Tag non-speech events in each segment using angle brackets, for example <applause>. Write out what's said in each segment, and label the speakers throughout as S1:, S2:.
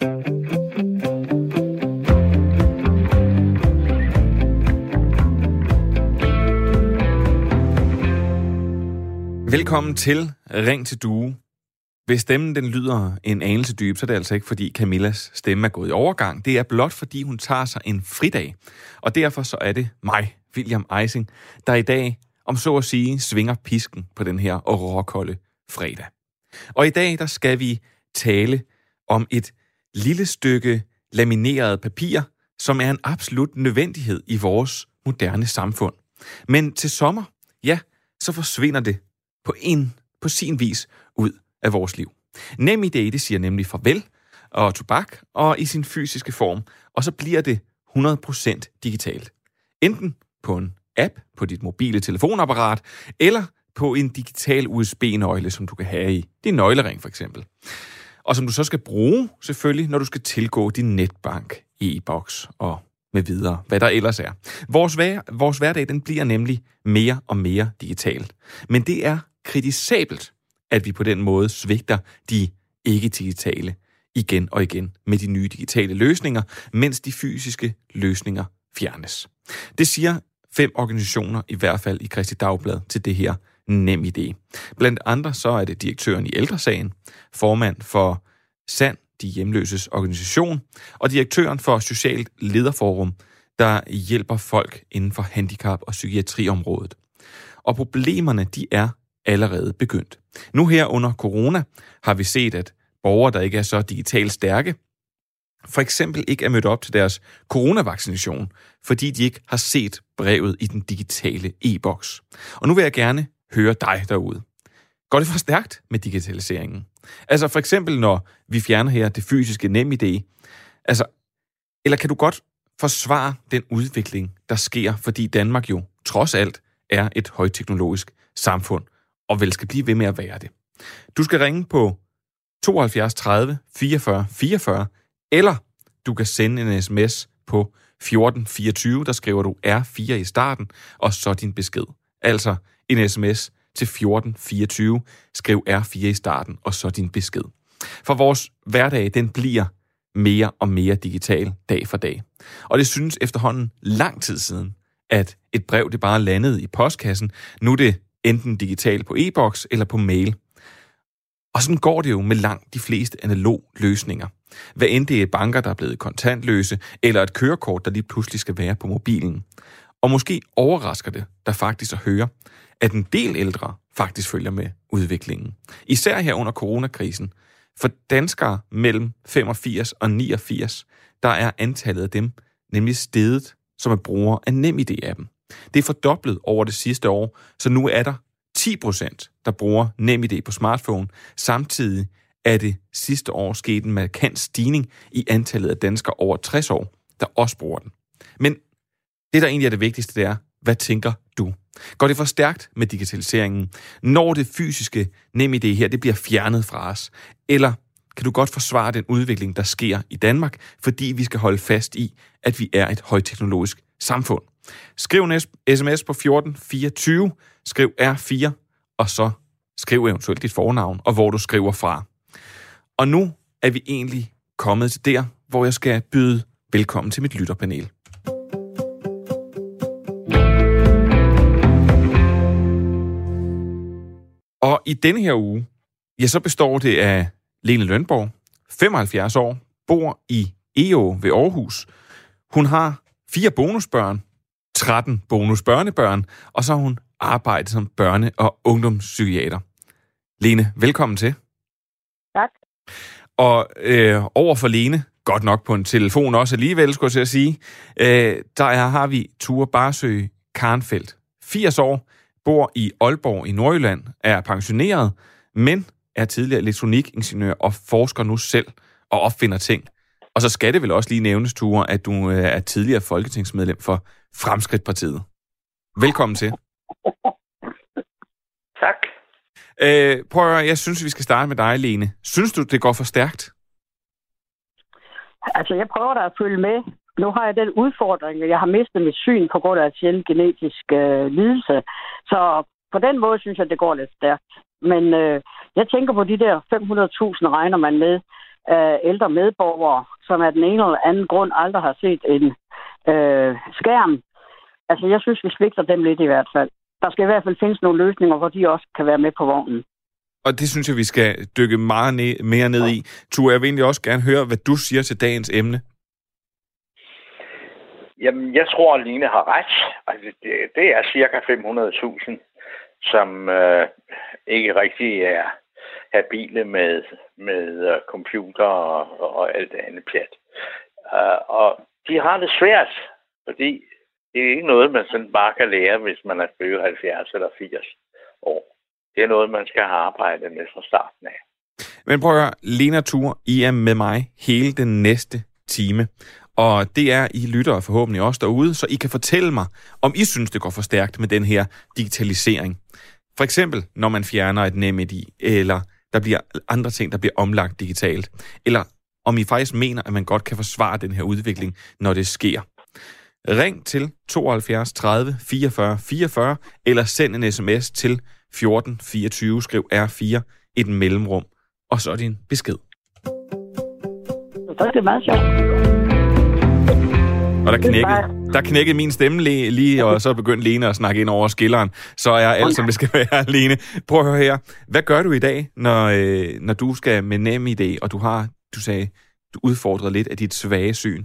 S1: Velkommen til Ring til Due. Hvis stemmen den lyder en anelse dyb, så er det altså ikke, fordi Camillas stemme er gået i overgang. Det er blot, fordi hun tager sig en fridag. Og derfor så er det mig, William Eising, der i dag, om så at sige, svinger pisken på den her råkolde fredag. Og i dag, der skal vi tale om et lille stykke lamineret papir, som er en absolut nødvendighed i vores moderne samfund. Men til sommer, ja, så forsvinder det på en på sin vis ud af vores liv. Nem i det siger nemlig farvel og tobak, og i sin fysiske form, og så bliver det 100% digitalt. Enten på en app på dit mobile telefonapparat, eller på en digital USB-nøgle, som du kan have i din nøglering for eksempel. Og som du så skal bruge selvfølgelig, når du skal tilgå din netbank, e-boks og med videre, hvad der ellers er. Vores, hver, vores hverdag den bliver nemlig mere og mere digital. Men det er kritisabelt, at vi på den måde svigter de ikke-digitale igen og igen med de nye digitale løsninger, mens de fysiske løsninger fjernes. Det siger fem organisationer, i hvert fald i Kristi Dagblad, til det her nem idé. Blandt andre så er det direktøren i Ældresagen, formand for SAND, de hjemløses organisation, og direktøren for Socialt Lederforum, der hjælper folk inden for handicap- og psykiatriområdet. Og problemerne, de er allerede begyndt. Nu her under corona har vi set, at borgere, der ikke er så digitalt stærke, for eksempel ikke er mødt op til deres coronavaccination, fordi de ikke har set brevet i den digitale e-boks. Og nu vil jeg gerne høre dig derude. Går det for stærkt med digitaliseringen? Altså for eksempel, når vi fjerner her det fysiske nem idé. Altså, eller kan du godt forsvare den udvikling, der sker, fordi Danmark jo trods alt er et højteknologisk samfund, og vel skal blive ved med at være det. Du skal ringe på 72 30 44 44, eller du kan sende en sms på 1424, der skriver du R4 i starten, og så din besked. Altså en sms til 1424, skriv R4 i starten, og så din besked. For vores hverdag, den bliver mere og mere digital dag for dag. Og det synes efterhånden lang tid siden, at et brev det bare landede i postkassen. Nu er det enten digitalt på e-boks eller på mail. Og sådan går det jo med langt de fleste analog løsninger. Hvad end det er banker, der er blevet kontantløse, eller et kørekort, der lige pludselig skal være på mobilen. Og måske overrasker det der faktisk at høre, at en del ældre faktisk følger med udviklingen. Især her under coronakrisen. For danskere mellem 85 og 89, der er antallet af dem nemlig steget, som er brugere af NemID-appen. Det er fordoblet over det sidste år, så nu er der 10 procent, der bruger NemID på smartphone. Samtidig er det sidste år sket en markant stigning i antallet af danskere over 60 år, der også bruger den. Men det, der egentlig er det vigtigste, det er, hvad tænker du? Går det for stærkt med digitaliseringen? Når det fysiske nem idé her, det bliver fjernet fra os? Eller kan du godt forsvare den udvikling, der sker i Danmark, fordi vi skal holde fast i, at vi er et højteknologisk samfund? Skriv en sms på 1424, skriv R4, og så skriv eventuelt dit fornavn, og hvor du skriver fra. Og nu er vi egentlig kommet til der, hvor jeg skal byde velkommen til mit lytterpanel. Og i denne her uge, ja, så består det af Lene Lønborg, 75 år, bor i EO ved Aarhus. Hun har fire bonusbørn, 13 bonusbørnebørn, og så har hun arbejdet som børne- og ungdomspsykiater. Lene, velkommen til.
S2: Tak.
S1: Og øh, over for Lene, godt nok på en telefon også alligevel, skulle jeg sige, øh, der har vi Ture Barsø Karnfeldt. 80 år, bor i Aalborg i Nordjylland, er pensioneret, men er tidligere elektronikingeniør og forsker nu selv og opfinder ting. Og så skal det vel også lige nævnes, Ture, at du øh, er tidligere folketingsmedlem for Fremskridtpartiet. Velkommen til. <laughs>
S2: Tak.
S1: Øh, prøv at høre, jeg synes, vi skal starte med dig, Lene. Synes du, det går for stærkt?
S2: Altså, jeg prøver da at følge med. Nu har jeg den udfordring, at jeg har mistet mit syn på grund af en sjældent genetisk øh, lidelse. Så på den måde synes jeg, det går lidt stærkt. Men øh, jeg tænker på de der 500.000 regner man med, øh, ældre medborgere, som af den ene eller anden grund aldrig har set en øh, skærm. Altså, jeg synes, vi svigter dem lidt i hvert fald. Der skal i hvert fald findes nogle løsninger, hvor de også kan være med på vognen.
S1: Og det synes jeg, vi skal dykke meget ned, mere ned i. Tu, jeg vil egentlig også gerne høre, hvad du siger til dagens emne.
S3: Jamen, jeg tror, at Line har ret. Altså, det, det er cirka 500.000, som øh, ikke rigtig er habile med, med uh, computer og, og alt det andet pjat. Uh, og de har det svært, fordi det er ikke noget, man sådan bare kan lære, hvis man er født 70 eller 80 år. Det er noget, man skal have arbejdet med fra starten af.
S1: Men prøv at høre, Lena Thur, I er med mig hele den næste time. Og det er I lyttere forhåbentlig også derude, så I kan fortælle mig, om I synes, det går for stærkt med den her digitalisering. For eksempel, når man fjerner et NemID, eller der bliver andre ting, der bliver omlagt digitalt. Eller om I faktisk mener, at man godt kan forsvare den her udvikling, når det sker. Ring til 72 30 44 44, eller send en sms til 14 24, skriv R4 i den mellemrum, og så din besked.
S2: Så er det meget sjovt.
S1: Og der knækkede, der knækkede min stemme lige, lige, og så begyndte Lene at snakke ind over skilleren. Så er alt, som det skal være, <laughs> Lene. Prøv at høre her. Hvad gør du i dag, når, øh, når du skal med nem idé, og du har, du sagde, du udfordrer lidt af dit svage syn?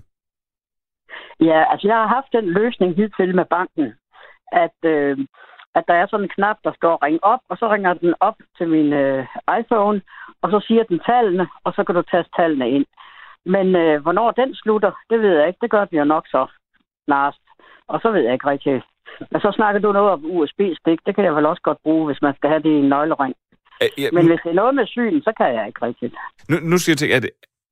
S2: Ja, altså jeg har haft den løsning hidtil med banken, at, øh, at der er sådan en knap, der står ring op, og så ringer den op til min øh, iPhone, og så siger den tallene, og så kan du taste tallene ind. Men øh, hvornår den slutter, det ved jeg ikke. Det gør den jo nok så snarest. Og så ved jeg ikke rigtig. Men så snakker du noget om USB-stik. Det kan jeg vel også godt bruge, hvis man skal have det i en nøglering. Æ, ja, men hvis det er noget med syn, så kan jeg ikke rigtigt.
S1: Nu, nu siger jeg til, at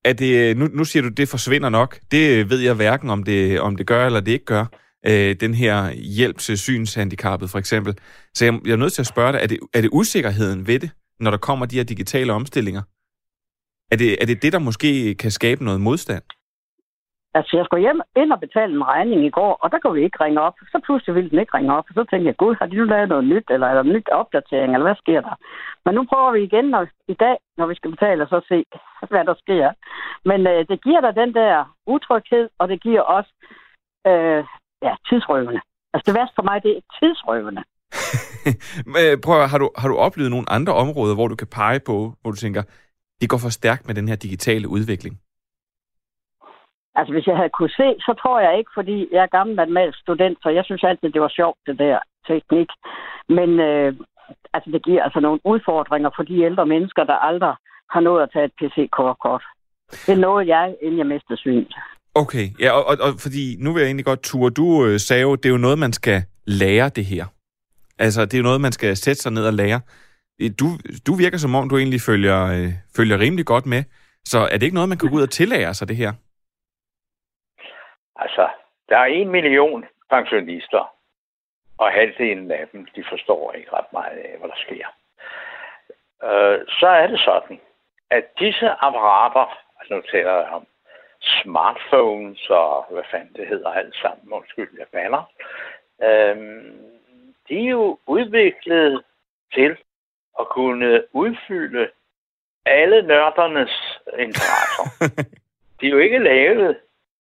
S1: er det, nu, nu siger du, at det forsvinder nok. Det ved jeg hverken, om det, om det gør eller det ikke gør. Øh, den her hjælp til synshandicappet, for eksempel. Så jeg, jeg er nødt til at spørge dig, er det, er det usikkerheden ved det, når der kommer de her digitale omstillinger? Er det, er det det, der måske kan skabe noget modstand?
S2: Altså, jeg skulle hjem ind og betale en regning i går, og der kunne vi ikke ringe op. Så pludselig ville den ikke ringe op, og så tænkte jeg, gud, har de nu lavet noget nyt, eller er der nyt opdatering, eller hvad sker der? Men nu prøver vi igen når, i dag, når vi skal betale, og så se, <laughs> hvad der sker. Men øh, det giver dig den der utryghed, og det giver også øh, ja, tidsrøvende. Altså, det værste for mig, det er tidsrøvende. <laughs>
S1: Prøv at, har du, har du oplevet nogle andre områder, hvor du kan pege på, hvor du tænker, det går for stærkt med den her digitale udvikling?
S2: Altså, hvis jeg havde kunne se, så tror jeg ikke, fordi jeg er gammel matematisk student, så jeg synes altid, det var sjovt, det der teknik. Men øh, altså, det giver altså nogle udfordringer for de ældre mennesker, der aldrig har nået at tage et PC-kort. Det noget, jeg, inden jeg mistede syn.
S1: Okay, ja, og, og, og fordi nu vil jeg egentlig godt ture. Du øh, sagde jo, det er jo noget, man skal lære det her. Altså, det er jo noget, man skal sætte sig ned og lære. Øh, du, du virker som om, du egentlig følger, øh, følger rimelig godt med. Så er det ikke noget, man kan gå ud og tillære sig det her?
S3: Altså, der er en million pensionister, og halvdelen af dem, de forstår ikke ret meget af, hvad der sker. Øh, så er det sådan, at disse apparater, altså nu taler jeg om smartphones og hvad fanden det hedder alt sammen, undskyld, jeg banner, øh, de er jo udviklet til at kunne udfylde alle nørdernes interesser. <laughs> De er jo ikke lavet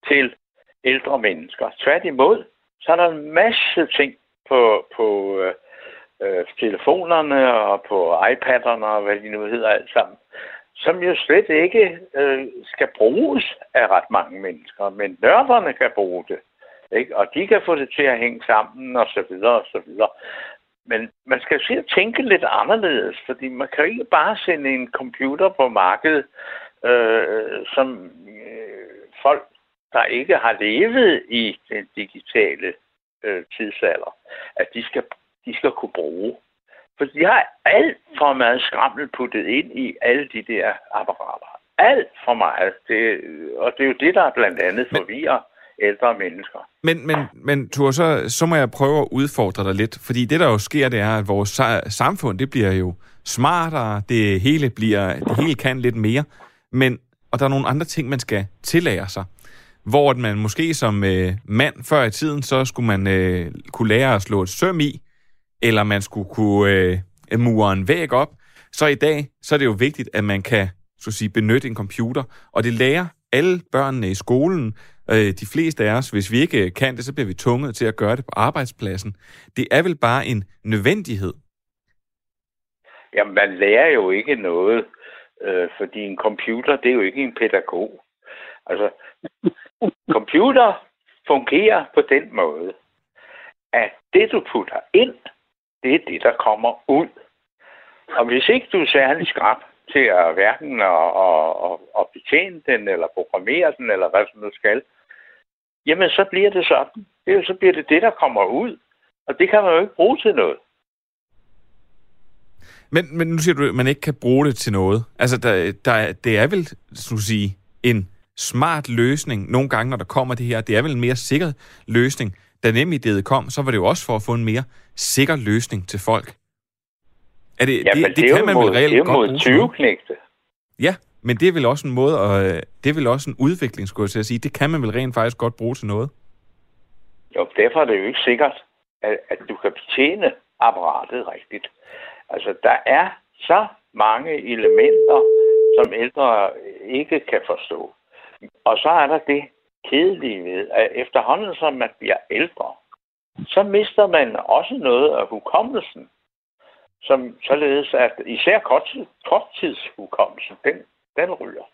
S3: til ældre mennesker. Tværtimod, så er der en masse ting på, på øh, øh, telefonerne og på iPad'erne og hvad de nu hedder alt sammen, som jo slet ikke øh, skal bruges af ret mange mennesker, men nørderne kan bruge det. Ikke? Og de kan få det til at hænge sammen og så videre og så videre. Men man skal jo tænke lidt anderledes, fordi man kan ikke bare sende en computer på markedet, øh, som øh, folk, der ikke har levet i den digitale øh, tidsalder, at de skal, de skal kunne bruge. For de har alt for meget skrammel puttet ind i alle de der apparater. Alt for meget. Det, og det er jo det, der blandt andet forvirrer ældre mennesker.
S1: Men, men, men Thor, så, så må jeg prøve at udfordre dig lidt, fordi det, der jo sker, det er, at vores samfund, det bliver jo smartere, det hele, bliver, det hele kan lidt mere, men, og der er nogle andre ting, man skal tillære sig. Hvor man måske som øh, mand før i tiden, så skulle man øh, kunne lære at slå et søm i, eller man skulle kunne øh, mure en væg op. Så i dag, så er det jo vigtigt, at man kan så at sige, benytte en computer, og det lærer alle børnene i skolen, øh, de fleste af os, hvis vi ikke kan det, så bliver vi tvunget til at gøre det på arbejdspladsen. Det er vel bare en nødvendighed?
S3: Jamen, man lærer jo ikke noget, øh, fordi en computer, det er jo ikke en pædagog. Altså, <laughs> computer fungerer på den måde, at det, du putter ind, det er det, der kommer ud. Og hvis ikke du er særlig skrab til at hverken at, at, at, at betjene den, eller programmere den, eller hvad som nu skal, jamen så bliver det sådan. Det, så bliver det det, der kommer ud. Og det kan man jo ikke bruge til noget.
S1: Men, men nu siger du, at man ikke kan bruge det til noget. Altså, der, der, det er vel, så at sige, en smart løsning nogle gange, når der kommer det her. Det er vel en mere sikker løsning. Da NemID'et kom, så var det jo også for at få en mere sikker løsning til folk.
S3: Er det, ja, det, det, det kan man mod, vel reelt godt bruge 20 knægte.
S1: Ja, men det er vel også en måde, og det er vel også en udvikling, skulle jeg til at sige. Det kan man vel rent faktisk godt bruge til noget.
S3: Jo, derfor er det jo ikke sikkert, at, at du kan betjene apparatet rigtigt. Altså, der er så mange elementer, som ældre ikke kan forstå. Og så er der det kedelige ved, at efterhånden som man bliver ældre, så mister man også noget af hukommelsen. Som således, at især korttidshukommelsen, den, den ryger.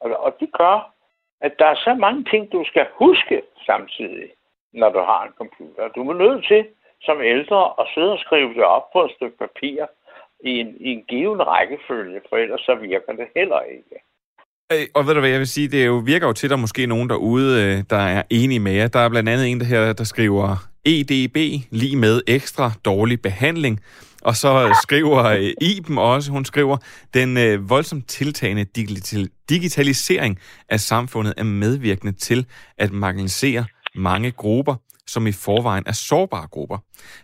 S3: Og, og det gør, at der er så mange ting, du skal huske samtidig, når du har en computer. Du er nødt til som ældre at sidde og skrive det op på et stykke papir i en, i en given rækkefølge, for ellers så virker det heller ikke.
S1: Og ved du hvad jeg vil sige, det jo, virker jo til, at der måske nogen derude, øh, der er enige med jer. Der er blandt andet en der her, der skriver EDB lige med ekstra dårlig behandling. Og så skriver øh, Iben også, hun skriver, den øh, voldsomt tiltagende digital- digitalisering af samfundet er medvirkende til at marginalisere mange grupper, som i forvejen er sårbare grupper.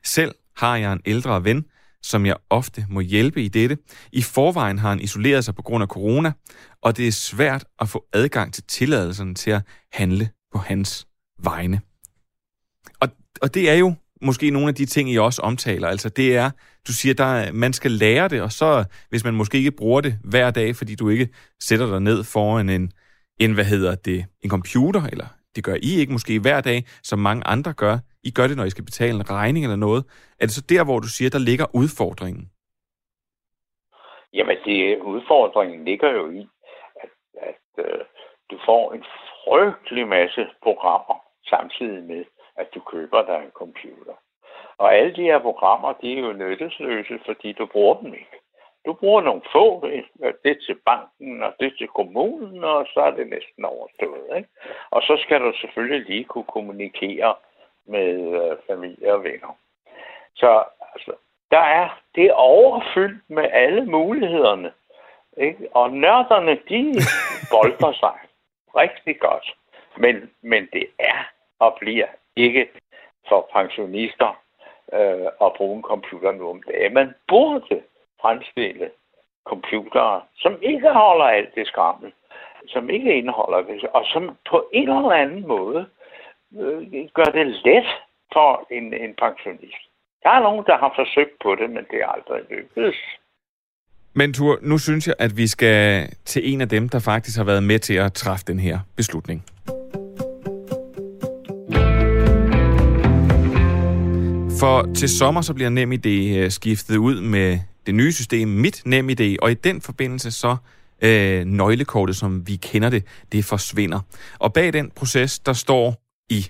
S1: Selv har jeg en ældre ven, som jeg ofte må hjælpe i dette. I forvejen har han isoleret sig på grund af corona, og det er svært at få adgang til tilladelserne til at handle på hans vegne. Og, og det er jo måske nogle af de ting, I også omtaler. Altså det er, du siger, der man skal lære det, og så hvis man måske ikke bruger det hver dag, fordi du ikke sætter dig ned foran en, en hvad hedder det, en computer, eller det gør I ikke måske hver dag, som mange andre gør. I gør det, når I skal betale en regning eller noget. Er det så der, hvor du siger, der ligger udfordringen?
S3: Jamen, det, udfordringen ligger jo i, at, at øh, du får en frygtelig masse programmer samtidig med, at du køber dig en computer. Og alle de her programmer, de er jo nyttesløse, fordi du bruger dem ikke. Du bruger nogle få, det til banken og det til kommunen, og så er det næsten overstået. Ikke? Og så skal du selvfølgelig lige kunne kommunikere med øh, familie og venner. Så altså, der er det overfyldt med alle mulighederne. Ikke? Og nørderne, de bolder sig rigtig godt. Men, men det er og bliver ikke for pensionister øh, at bruge en computer nu om dagen. Man burde fremstille computere, som ikke holder alt det skrammel, som ikke indeholder det, og som på en eller anden måde øh, gør det let for en, en pensionist. Der er nogen, der har forsøgt på det, men det er aldrig lykkedes.
S1: Men Tur, nu synes jeg, at vi skal til en af dem, der faktisk har været med til at træffe den her beslutning. For til sommer så bliver NemID øh, skiftet ud med det nye system Mit NemID, og i den forbindelse så øh, nøglekortet, som vi kender det, det forsvinder. Og bag den proces, der står I,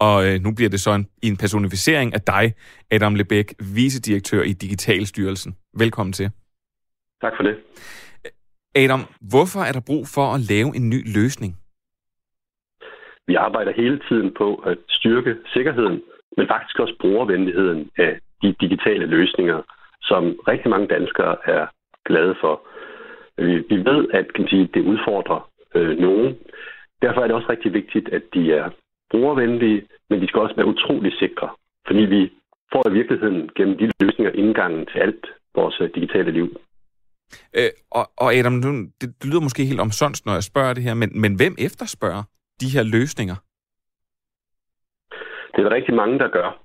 S1: og øh, nu bliver det så en, en personificering af dig, Adam Lebæk, vicedirektør i Digitalstyrelsen. Velkommen til.
S4: Tak for det.
S1: Adam, hvorfor er der brug for at lave en ny løsning?
S4: Vi arbejder hele tiden på at styrke sikkerheden, men faktisk også brugervenligheden af de digitale løsninger, som rigtig mange danskere er glade for. Vi, vi ved, at kan sige, det udfordrer øh, nogen. Derfor er det også rigtig vigtigt, at de er brugervenlige, men de skal også være utrolig sikre. Fordi vi får i virkeligheden gennem de løsninger indgangen til alt vores øh, digitale liv.
S1: Øh, og, og Adam, nu, det, det lyder måske helt omsonst, når jeg spørger det her, men, men hvem efterspørger de her løsninger?
S4: Det er der rigtig mange, der gør.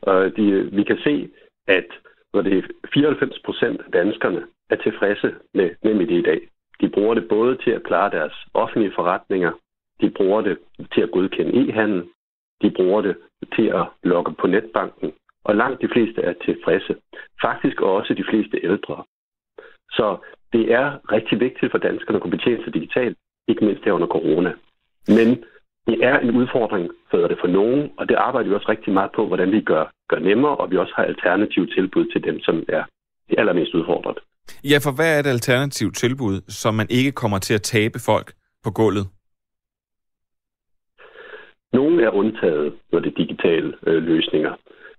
S4: Og de, vi kan se, at hvor det er 94 procent af danskerne er tilfredse med NemID i dag. De bruger det både til at klare deres offentlige forretninger, de bruger det til at godkende e-handel, de bruger det til at logge på netbanken, og langt de fleste er tilfredse. Faktisk også de fleste ældre. Så det er rigtig vigtigt for danskerne at kunne betjene sig digitalt, ikke mindst her under corona. Men det er en udfordring, for det for nogen, og det arbejder vi også rigtig meget på, hvordan vi gør, gør nemmere, og vi også har alternative tilbud til dem, som er de allermest udfordret.
S1: Ja, for hvad er et alternativt tilbud, så man ikke kommer til at tabe folk på gulvet?
S4: Nogle er undtaget, når det er digitale øh, løsninger.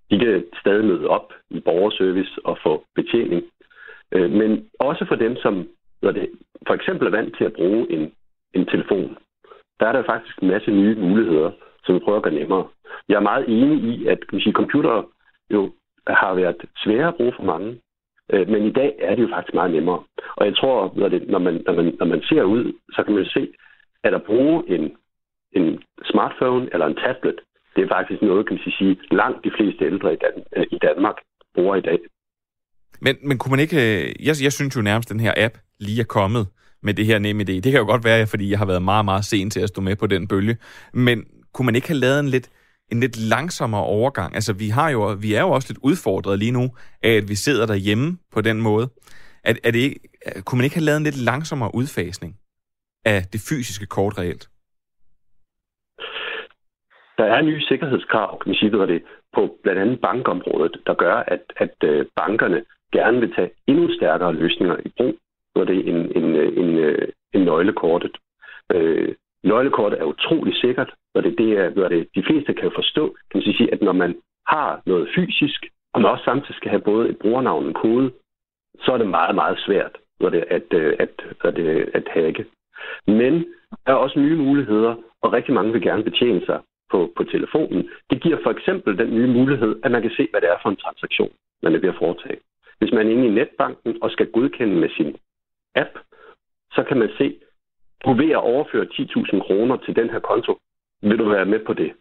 S4: De kan stadig møde op i borgerservice og få betjening. Øh, men også for dem, som når det for eksempel er vant til at bruge en, en telefon, der er der faktisk en masse nye muligheder, som vi prøver at gøre nemmere. Jeg er meget enig i, at kan sige, computer jo har været svære at bruge for mange, øh, men i dag er det jo faktisk meget nemmere. Og jeg tror, når, det, når, man, når, man, når man ser ud, så kan man se, at at bruge en, en smartphone eller en tablet, det er faktisk noget, kan man sige, langt de fleste ældre i, Dan- øh, i Danmark bruger i dag.
S1: Men, men kunne man ikke... Øh, jeg, jeg synes jo nærmest, at den her app lige er kommet med det her nemme idé. Det kan jo godt være, fordi jeg har været meget, meget sen til at stå med på den bølge. Men kunne man ikke have lavet en lidt, en lidt langsommere overgang? Altså, vi, har jo, vi er jo også lidt udfordret lige nu af, at vi sidder derhjemme på den måde. Er, er det ikke, øh, kunne man ikke have lavet en lidt langsommere udfasning af det fysiske kort reelt?
S4: Der er nye sikkerhedskrav, kan man sige, det, på blandt andet bankområdet, der gør, at, at øh, bankerne gerne vil tage endnu stærkere løsninger i brug, var det en, en, en, en nøglekortet. Øh, nøglekortet er utrolig sikkert, og det, det er, det, de fleste kan forstå, kan man sige, at når man har noget fysisk, og man også samtidig skal have både et brugernavn og en kode, så er det meget, meget svært hvor det, at, øh, at, at, at, at hacke. Men der er også nye muligheder, og rigtig mange vil gerne betjene sig på, på telefonen. Det giver for eksempel den nye mulighed, at man kan se, hvad det er for en transaktion, man er ved at foretage. Hvis man er inde i netbanken og skal godkende med sin app, så kan man se, du ved at overføre 10.000 kroner til den her konto. Vil du være med på det?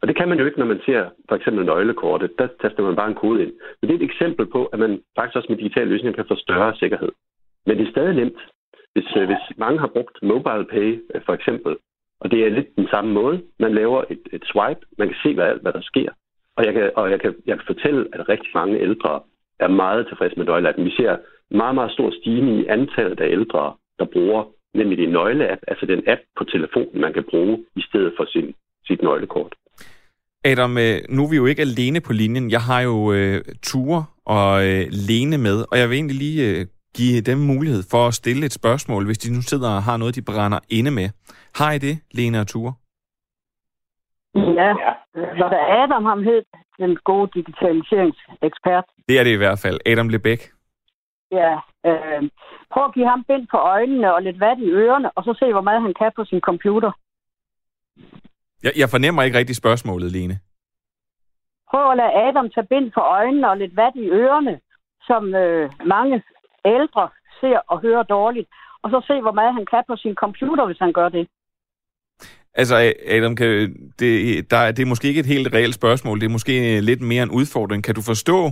S4: Og det kan man jo ikke, når man ser for eksempel nøglekortet. Der taster man bare en kode ind. Men det er et eksempel på, at man faktisk også med digitale løsninger kan få større sikkerhed. Men det er stadig nemt. Hvis, øh, hvis mange har brugt mobile pay øh, for eksempel, og det er lidt den samme måde, man laver et, et swipe, man kan se, hvad, hvad der sker. Og jeg kan, og jeg kan, jeg kan fortælle, at rigtig mange ældre er meget tilfredse med nøgleappen. Vi ser meget, meget stor stigning i antallet af ældre, der bruger nemlig det nøgleapp, altså den app på telefonen, man kan bruge i stedet for sin, sit nøglekort.
S1: Adam, øh, nu er vi jo ikke alene på linjen. Jeg har jo øh, Ture og øh, Lene med, og jeg vil egentlig lige øh, give dem mulighed for at stille et spørgsmål, hvis de nu sidder og har noget, de brænder inde med. Har I det, Lene og Ture?
S2: Ja, så der Adam ham hed den gode digitaliseringsekspert.
S1: Det er det i hvert fald. Adam Lebæk.
S2: Ja, øh, prøv at give ham bind på øjnene og lidt vat i ørerne, og så se, hvor meget han kan på sin computer.
S1: Jeg, jeg fornemmer ikke rigtig spørgsmålet, Lene.
S2: Prøv at lade Adam tage bind på øjnene og lidt vat i ørerne, som øh, mange ældre ser og hører dårligt. Og så se, hvor meget han kan på sin computer, hvis han gør det.
S1: Altså, Adam, kan, det, der, det er måske ikke et helt reelt spørgsmål. Det er måske lidt mere en udfordring. Kan du forstå,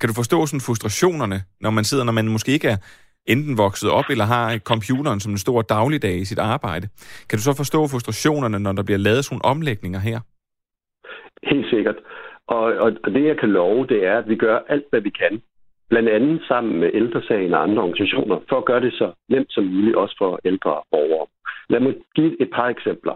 S1: kan du forstå sådan frustrationerne, når man sidder, når man måske ikke er enten vokset op eller har computeren som en stor dagligdag i sit arbejde. Kan du så forstå frustrationerne, når der bliver lavet sådan omlægninger her?
S4: Helt sikkert. Og, og, og det, jeg kan love, det er, at vi gør alt, hvad vi kan. Blandt andet sammen med ældresagen og andre organisationer, for at gøre det så nemt som muligt, også for ældre borgere. Lad mig give et par eksempler.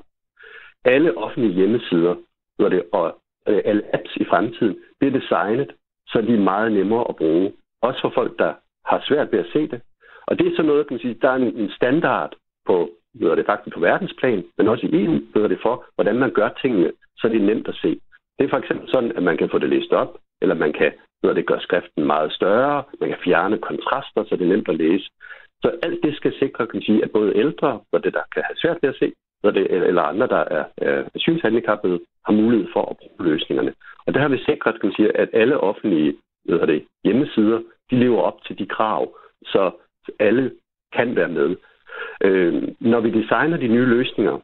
S4: Alle offentlige hjemmesider når det, og øh, alle apps i fremtiden bliver designet, så de er meget nemmere at bruge. Også for folk, der har svært ved at se det. Og det er så noget, kan man sige, der er en, en standard på, hedder det faktisk på verdensplan, men også i EU, hedder det for, hvordan man gør tingene, så det er nemt at se. Det er for eksempel sådan, at man kan få det læst op, eller man kan, når det gør skriften meget større, man kan fjerne kontraster, så det er nemt at læse. Så alt det skal sikre, kan man sige, at både ældre, og det der kan have svært ved at se, når det, eller andre, der er, er synshandicappede, har mulighed for at bruge løsningerne. Og det har vi sikret, kan man sige, at alle offentlige ved det, hjemmesider, de lever op til de krav, så alle kan være med. Øh, når vi designer de nye løsninger,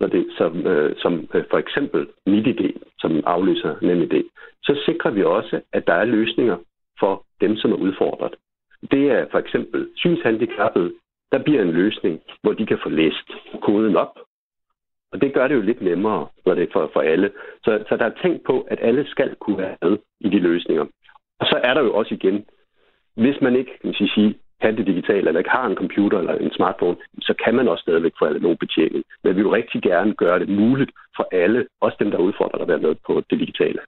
S4: når det, som, øh, som øh, for eksempel MidiD, som afløser NemID, så sikrer vi også, at der er løsninger for dem, som er udfordret. Det er for eksempel synshandicappede, der bliver en løsning, hvor de kan få læst koden op. Og det gør det jo lidt nemmere, når det er for, for alle. Så, så der er tænkt på, at alle skal kunne være med i de løsninger. Og så er der jo også igen, hvis man ikke kan sige, kan det digitale, eller ikke har en computer eller en smartphone, så kan man også stadigvæk få alle nogen betjening. Men vi vil rigtig gerne gøre det muligt for alle, også dem, der udfordrer at være med på det digitale.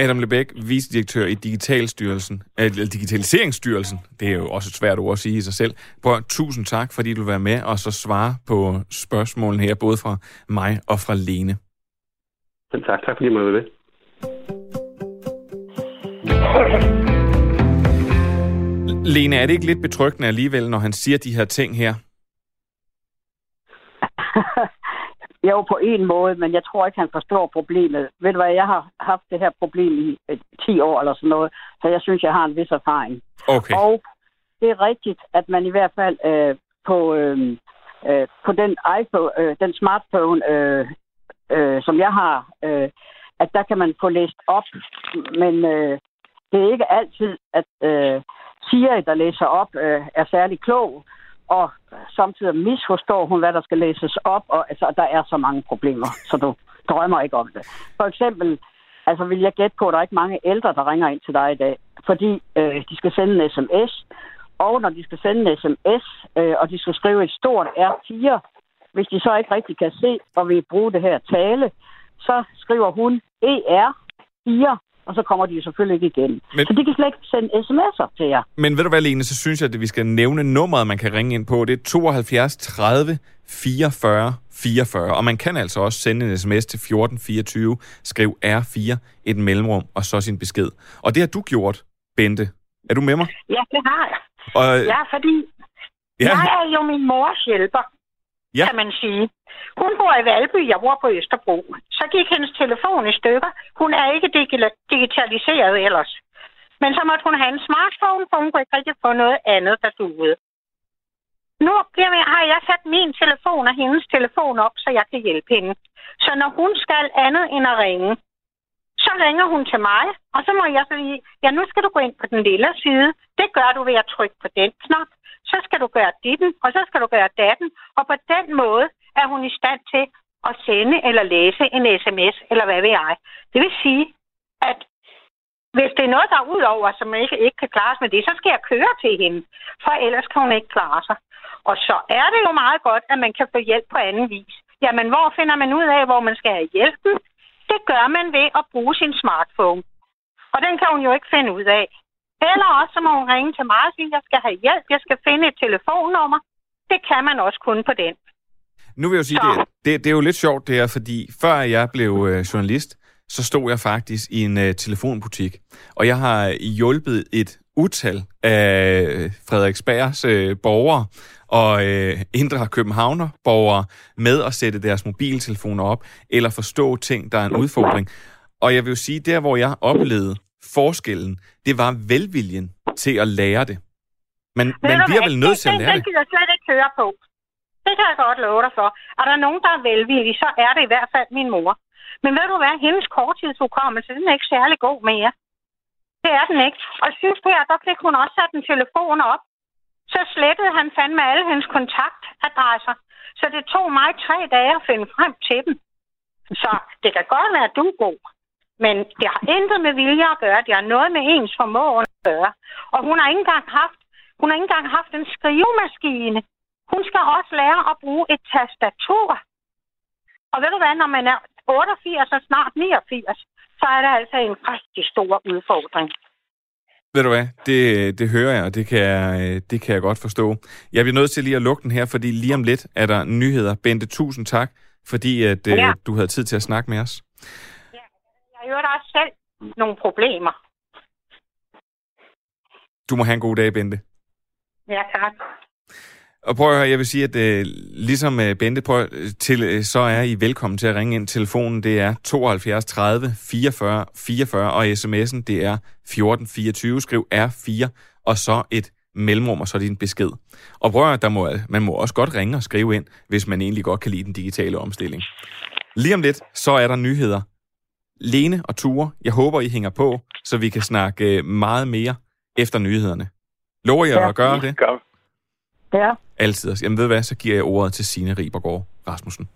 S1: Adam Lebæk, vicedirektør i Digitalstyrelsen, eller Digitaliseringsstyrelsen, det er jo også et svært ord at sige i sig selv. Prøv, tusind tak, fordi du vil være med og så svare på spørgsmålene her, både fra mig og fra Lene.
S4: Selv tak. Tak fordi jeg måtte være med.
S1: Lene, er det ikke lidt betryggende alligevel, når han siger de her ting her? <laughs>
S2: Jo, på en måde, men jeg tror ikke, han forstår problemet. Ved du hvad, jeg har haft det her problem i øh, 10 år eller sådan noget, så jeg synes, jeg har en vis erfaring.
S1: Okay.
S2: Og det er rigtigt, at man i hvert fald øh, på, øh, øh, på den iPhone, øh, den smartphone, øh, øh, som jeg har, øh, at der kan man få læst op, men øh, det er ikke altid, at øh, Siri, der læser op, øh, er særlig klog og samtidig misforstår hun, hvad der skal læses op, og altså, der er så mange problemer, så du drømmer ikke om det. For eksempel, altså vil jeg gætte på, at der er ikke mange ældre, der ringer ind til dig i dag, fordi øh, de skal sende en sms, og når de skal sende en sms, øh, og de skal skrive et stort R4, hvis de så ikke rigtig kan se og vil bruge det her tale, så skriver hun ER4 og så kommer de jo selvfølgelig ikke igen. Men, så de kan slet ikke sende sms'er til jer.
S1: Men ved du hvad, Lene, så synes jeg, at vi skal nævne nummeret, man kan ringe ind på. Det er 72 30 44 44, og man kan altså også sende en sms til 1424, skriv R4, et mellemrum, og så sin besked. Og det har du gjort, Bente. Er du med mig?
S5: Ja, det har jeg.
S1: Og,
S5: Ja, fordi
S1: ja,
S5: jeg er jo min mors hjælper,
S1: Ja.
S5: kan man sige. Hun bor i Valby, jeg bor på Østerbro. Så gik hendes telefon i stykker. Hun er ikke digitaliseret ellers. Men så måtte hun have en smartphone, for hun kunne ikke rigtig få noget andet, der duede. Nu bliver har jeg sat min telefon og hendes telefon op, så jeg kan hjælpe hende. Så når hun skal andet end at ringe, så ringer hun til mig, og så må jeg sige, ja, nu skal du gå ind på den lille side. Det gør du ved at trykke på den knap. Så skal du gøre ditten, og så skal du gøre datten. Og på den måde er hun i stand til at sende eller læse en sms, eller hvad ved jeg. Det vil sige, at hvis det er noget, der er udover, som ikke, ikke kan klares med det, så skal jeg køre til hende, for ellers kan hun ikke klare sig. Og så er det jo meget godt, at man kan få hjælp på anden vis. Jamen, hvor finder man ud af, hvor man skal have hjælpen? Det gør man ved at bruge sin smartphone. Og den kan hun jo ikke finde ud af. Eller også så må hun ringe til mig og sige, at jeg skal have hjælp, jeg skal finde et telefonnummer. Det kan man også kun på den.
S1: Nu vil jeg jo sige,
S5: Så-
S1: det, det, det er jo lidt sjovt det her, fordi før jeg blev øh, journalist, så stod jeg faktisk i en øh, telefonbutik, og jeg har hjulpet et utal af Frederiksbergs øh, borgere og øh, indre Københavner borgere med at sætte deres mobiltelefoner op, eller forstå ting, der er en udfordring. Og jeg vil jo sige, der hvor jeg oplevede forskellen, det var velviljen til at lære det.
S5: Ved
S1: man bliver vel nødt til at lære det.
S5: gider jeg slet ikke høre på. Det kan jeg godt love dig for. Er der nogen, der er velvillige, så er det i hvert fald min mor. Men ved du hvad? Hendes korttidsudkommelse, den er ikke særlig god mere. Det er den ikke. Og sidst her, der fik hun også sat en telefon op. Så slettede han fandme alle hendes kontaktadresser. Så det tog mig tre dage at finde frem til dem. Så det kan godt være, at du er god. Men det har intet med vilje at gøre. Det har noget med ens formåen at gøre. Og hun har ikke engang haft, hun har ikke engang haft en skrivemaskine. Hun skal også lære at bruge et tastatur. Og ved du hvad, når man er 88 og snart 89, så er det altså en rigtig stor udfordring.
S1: Ved du hvad, det, det hører jeg, og det kan jeg, øh, det kan jeg godt forstå. Jeg bliver nødt til lige at lukke den her, fordi lige om lidt er der nyheder. Bente, tusind tak, fordi at, ja.
S5: Ja.
S1: du havde tid til at snakke med os.
S5: Jeg har jo også selv nogle problemer.
S1: Du må have en god dag, Bente.
S5: Ja, tak.
S1: Og prøv at høre, jeg vil sige, at øh, ligesom øh, Bente prøv, til, øh, så er I velkommen til at ringe ind. Telefonen det er 72 30 44 44, og sms'en det er 1424. Skriv R4, og så et mellemrum, og så din besked. Og prøv at høre, der må, man må også godt ringe og skrive ind, hvis man egentlig godt kan lide den digitale omstilling. Lige om lidt, så er der nyheder. Lene og Ture, jeg håber, I hænger på, så vi kan snakke øh, meget mere efter nyhederne. Lover jeg
S2: Ja.
S1: at gøre det?
S2: Ja,
S1: Altid. Jamen ved du hvad, så giver jeg ordet til Signe Ribergaard Rasmussen.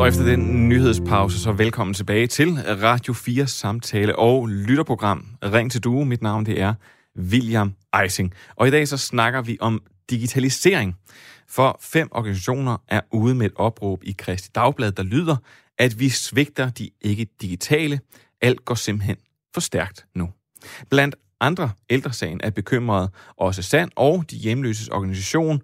S1: Og efter den nyhedspause, så velkommen tilbage til Radio 4 samtale og lytterprogram Ring til Due. Mit navn det er William Eising. Og i dag så snakker vi om digitalisering. For fem organisationer er ude med et opråb i Kristi Dagblad, der lyder, at vi svigter de ikke digitale. Alt går simpelthen for stærkt nu. Blandt andre ældresagen er bekymret også Sand og de hjemløses organisation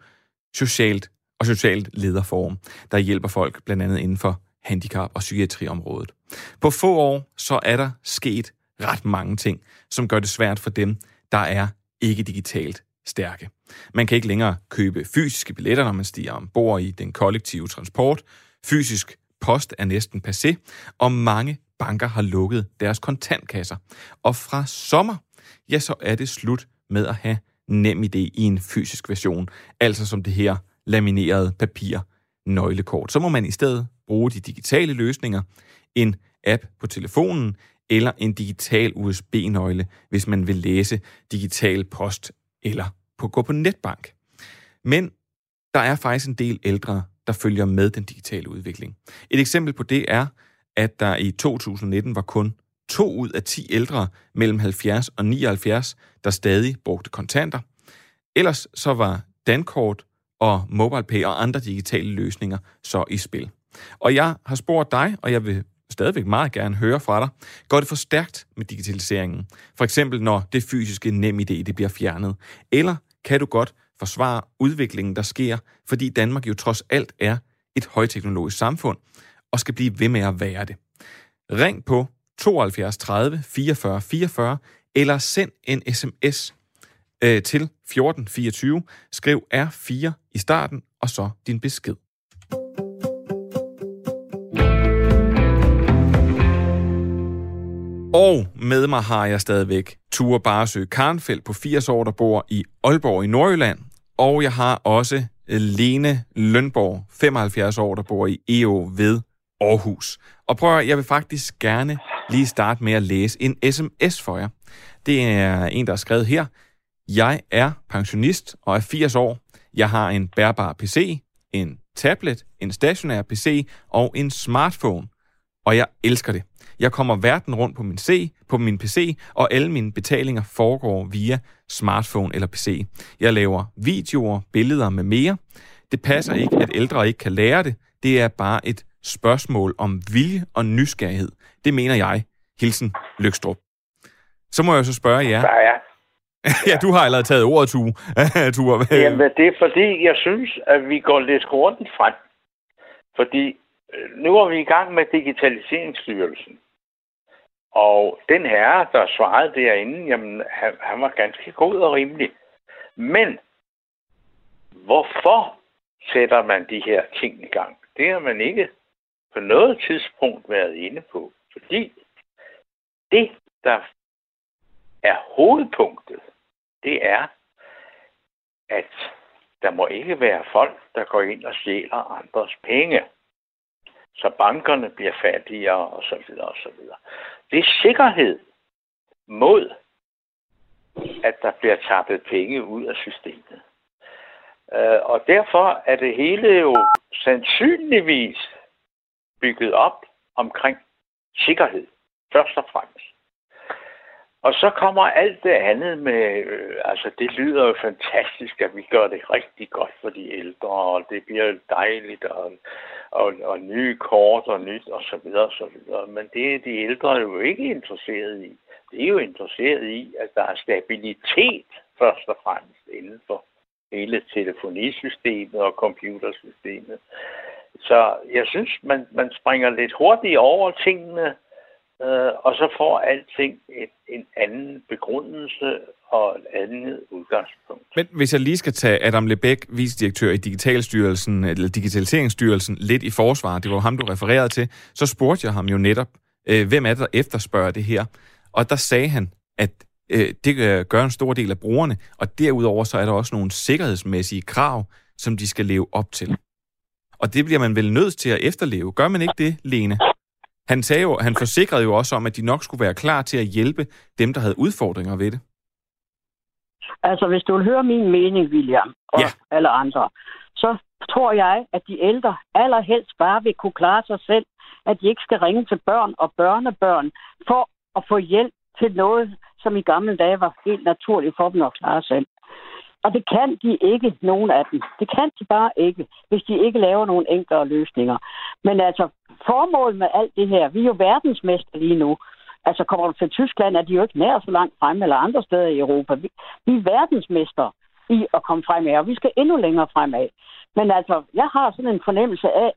S1: Socialt og Socialt Lederforum, der hjælper folk blandt andet inden for handicap- og psykiatriområdet. På få år så er der sket ret mange ting, som gør det svært for dem, der er ikke digitalt stærke. Man kan ikke længere købe fysiske billetter, når man stiger ombord i den kollektive transport. Fysisk post er næsten passé, og mange banker har lukket deres kontantkasser. Og fra sommer, ja, så er det slut med at have nem idé i en fysisk version, altså som det her laminerede papir nøglekort. Så må man i stedet bruge de digitale løsninger, en app på telefonen eller en digital USB-nøgle, hvis man vil læse digital post eller på gå på netbank. Men der er faktisk en del ældre, der følger med den digitale udvikling. Et eksempel på det er, at der i 2019 var kun to ud af 10 ældre mellem 70 og 79, der stadig brugte kontanter. Ellers så var Dankort og MobilePay og andre digitale løsninger så i spil. Og jeg har spurgt dig, og jeg vil stadigvæk meget gerne høre fra dig. Går det for stærkt med digitaliseringen? For eksempel når det fysiske nem idé det bliver fjernet. Eller kan du godt forsvare udviklingen, der sker, fordi Danmark jo trods alt er et højteknologisk samfund og skal blive ved med at være det. Ring på 72 30 44 44 eller send en sms øh, til 1424. Skriv R4 i starten og så din besked. Og med mig har jeg stadigvæk Ture Barsø Karnfeldt på 80 år, der bor i Aalborg i Nordjylland. Og jeg har også øh, Lene Lønborg, 75 år, der bor i EO ved Aarhus. Og prøv at, jeg vil faktisk gerne lige starte med at læse en sms for jer. Det er en, der har skrevet her. Jeg er pensionist og er 80 år. Jeg har en bærbar PC, en tablet, en stationær PC og en smartphone. Og jeg elsker det. Jeg kommer verden rundt på min, C, på min PC, og alle mine betalinger foregår via smartphone eller PC. Jeg laver videoer, billeder med mere. Det passer ikke, at ældre ikke kan lære det. Det er bare et spørgsmål om vilje og nysgerrighed. Det mener jeg. Hilsen Lykstrup. Så må jeg så spørge jer.
S3: Der er. <laughs>
S1: ja, du har allerede taget ordet, Tue. <laughs> Tue.
S3: Jamen, det er fordi, jeg synes, at vi går lidt hurtigt frem. Fordi øh, nu er vi i gang med Digitaliseringsstyrelsen. Og den herre, der svarede derinde, jamen, han, han var ganske god og rimelig. Men hvorfor sætter man de her ting i gang? Det har man ikke på noget tidspunkt været inde på. Fordi det, der er hovedpunktet, det er, at der må ikke være folk, der går ind og stjæler andres penge. Så bankerne bliver fattigere og så videre og så videre. Det er sikkerhed mod, at der bliver tappet penge ud af systemet. Øh, og derfor er det hele jo sandsynligvis bygget op omkring sikkerhed, først og fremmest. Og så kommer alt det andet med, øh, altså det lyder jo fantastisk, at vi gør det rigtig godt for de ældre, og det bliver dejligt, og, og, og nye kort og nyt, og så videre, og så videre. Men det er de ældre jo ikke interesseret i. De er jo interesseret i, at der er stabilitet først og fremmest inden for hele telefonisystemet og computersystemet. Så jeg synes, man, man springer lidt hurtigt over tingene, øh, og så får alting et, en anden begrundelse og et andet udgangspunkt.
S1: Men hvis jeg lige skal tage Adam Lebæk, vicedirektør i Digitalstyrelsen, eller Digitaliseringsstyrelsen, lidt i forsvar, det var ham, du refererede til, så spurgte jeg ham jo netop, øh, hvem er det, der efterspørger det her? Og der sagde han, at øh, det øh, gør en stor del af brugerne, og derudover så er der også nogle sikkerhedsmæssige krav, som de skal leve op til. Og det bliver man vel nødt til at efterleve. Gør man ikke det, Lene? Han, sagde jo, han forsikrede jo også om, at de nok skulle være klar til at hjælpe dem, der havde udfordringer ved det.
S2: Altså, hvis du vil høre min mening, William, og
S1: Ja.
S2: alle andre, så tror jeg, at de ældre allerhelst bare vil kunne klare sig selv, at de ikke skal ringe til børn og børnebørn for at få hjælp til noget, som i gamle dage var helt naturligt for dem at klare selv. Og det kan de ikke, nogen af dem. Det kan de bare ikke, hvis de ikke laver nogle enklere løsninger. Men altså, formålet med alt det her, vi er jo verdensmester lige nu. Altså, kommer du til Tyskland, er de jo ikke nær så langt fremme, eller andre steder i Europa. Vi, vi er verdensmester i at komme fremad, og vi skal endnu længere fremad. Men altså, jeg har sådan en fornemmelse af,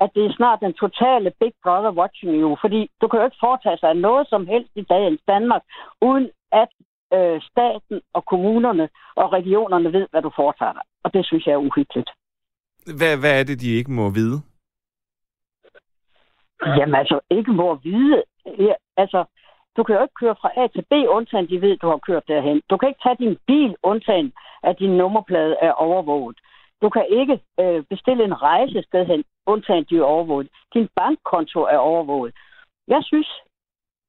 S2: at det er snart den totale Big Brother watching you, fordi du kan jo ikke foretage sig noget som helst i dagens Danmark, uden at øh, staten og kommunerne og regionerne ved, hvad du foretager dig. Og det synes jeg er uhyggeligt.
S1: Hvad, hvad er det, de ikke må vide?
S2: Jamen altså, ikke må vide. Ja, altså, du kan jo ikke køre fra A til B, undtagen de ved, du har kørt derhen. Du kan ikke tage din bil, undtagen at din nummerplade er overvåget. Du kan ikke øh, bestille en rejse sted hen, undtagen de er overvåget. Din bankkonto er overvåget. Jeg synes,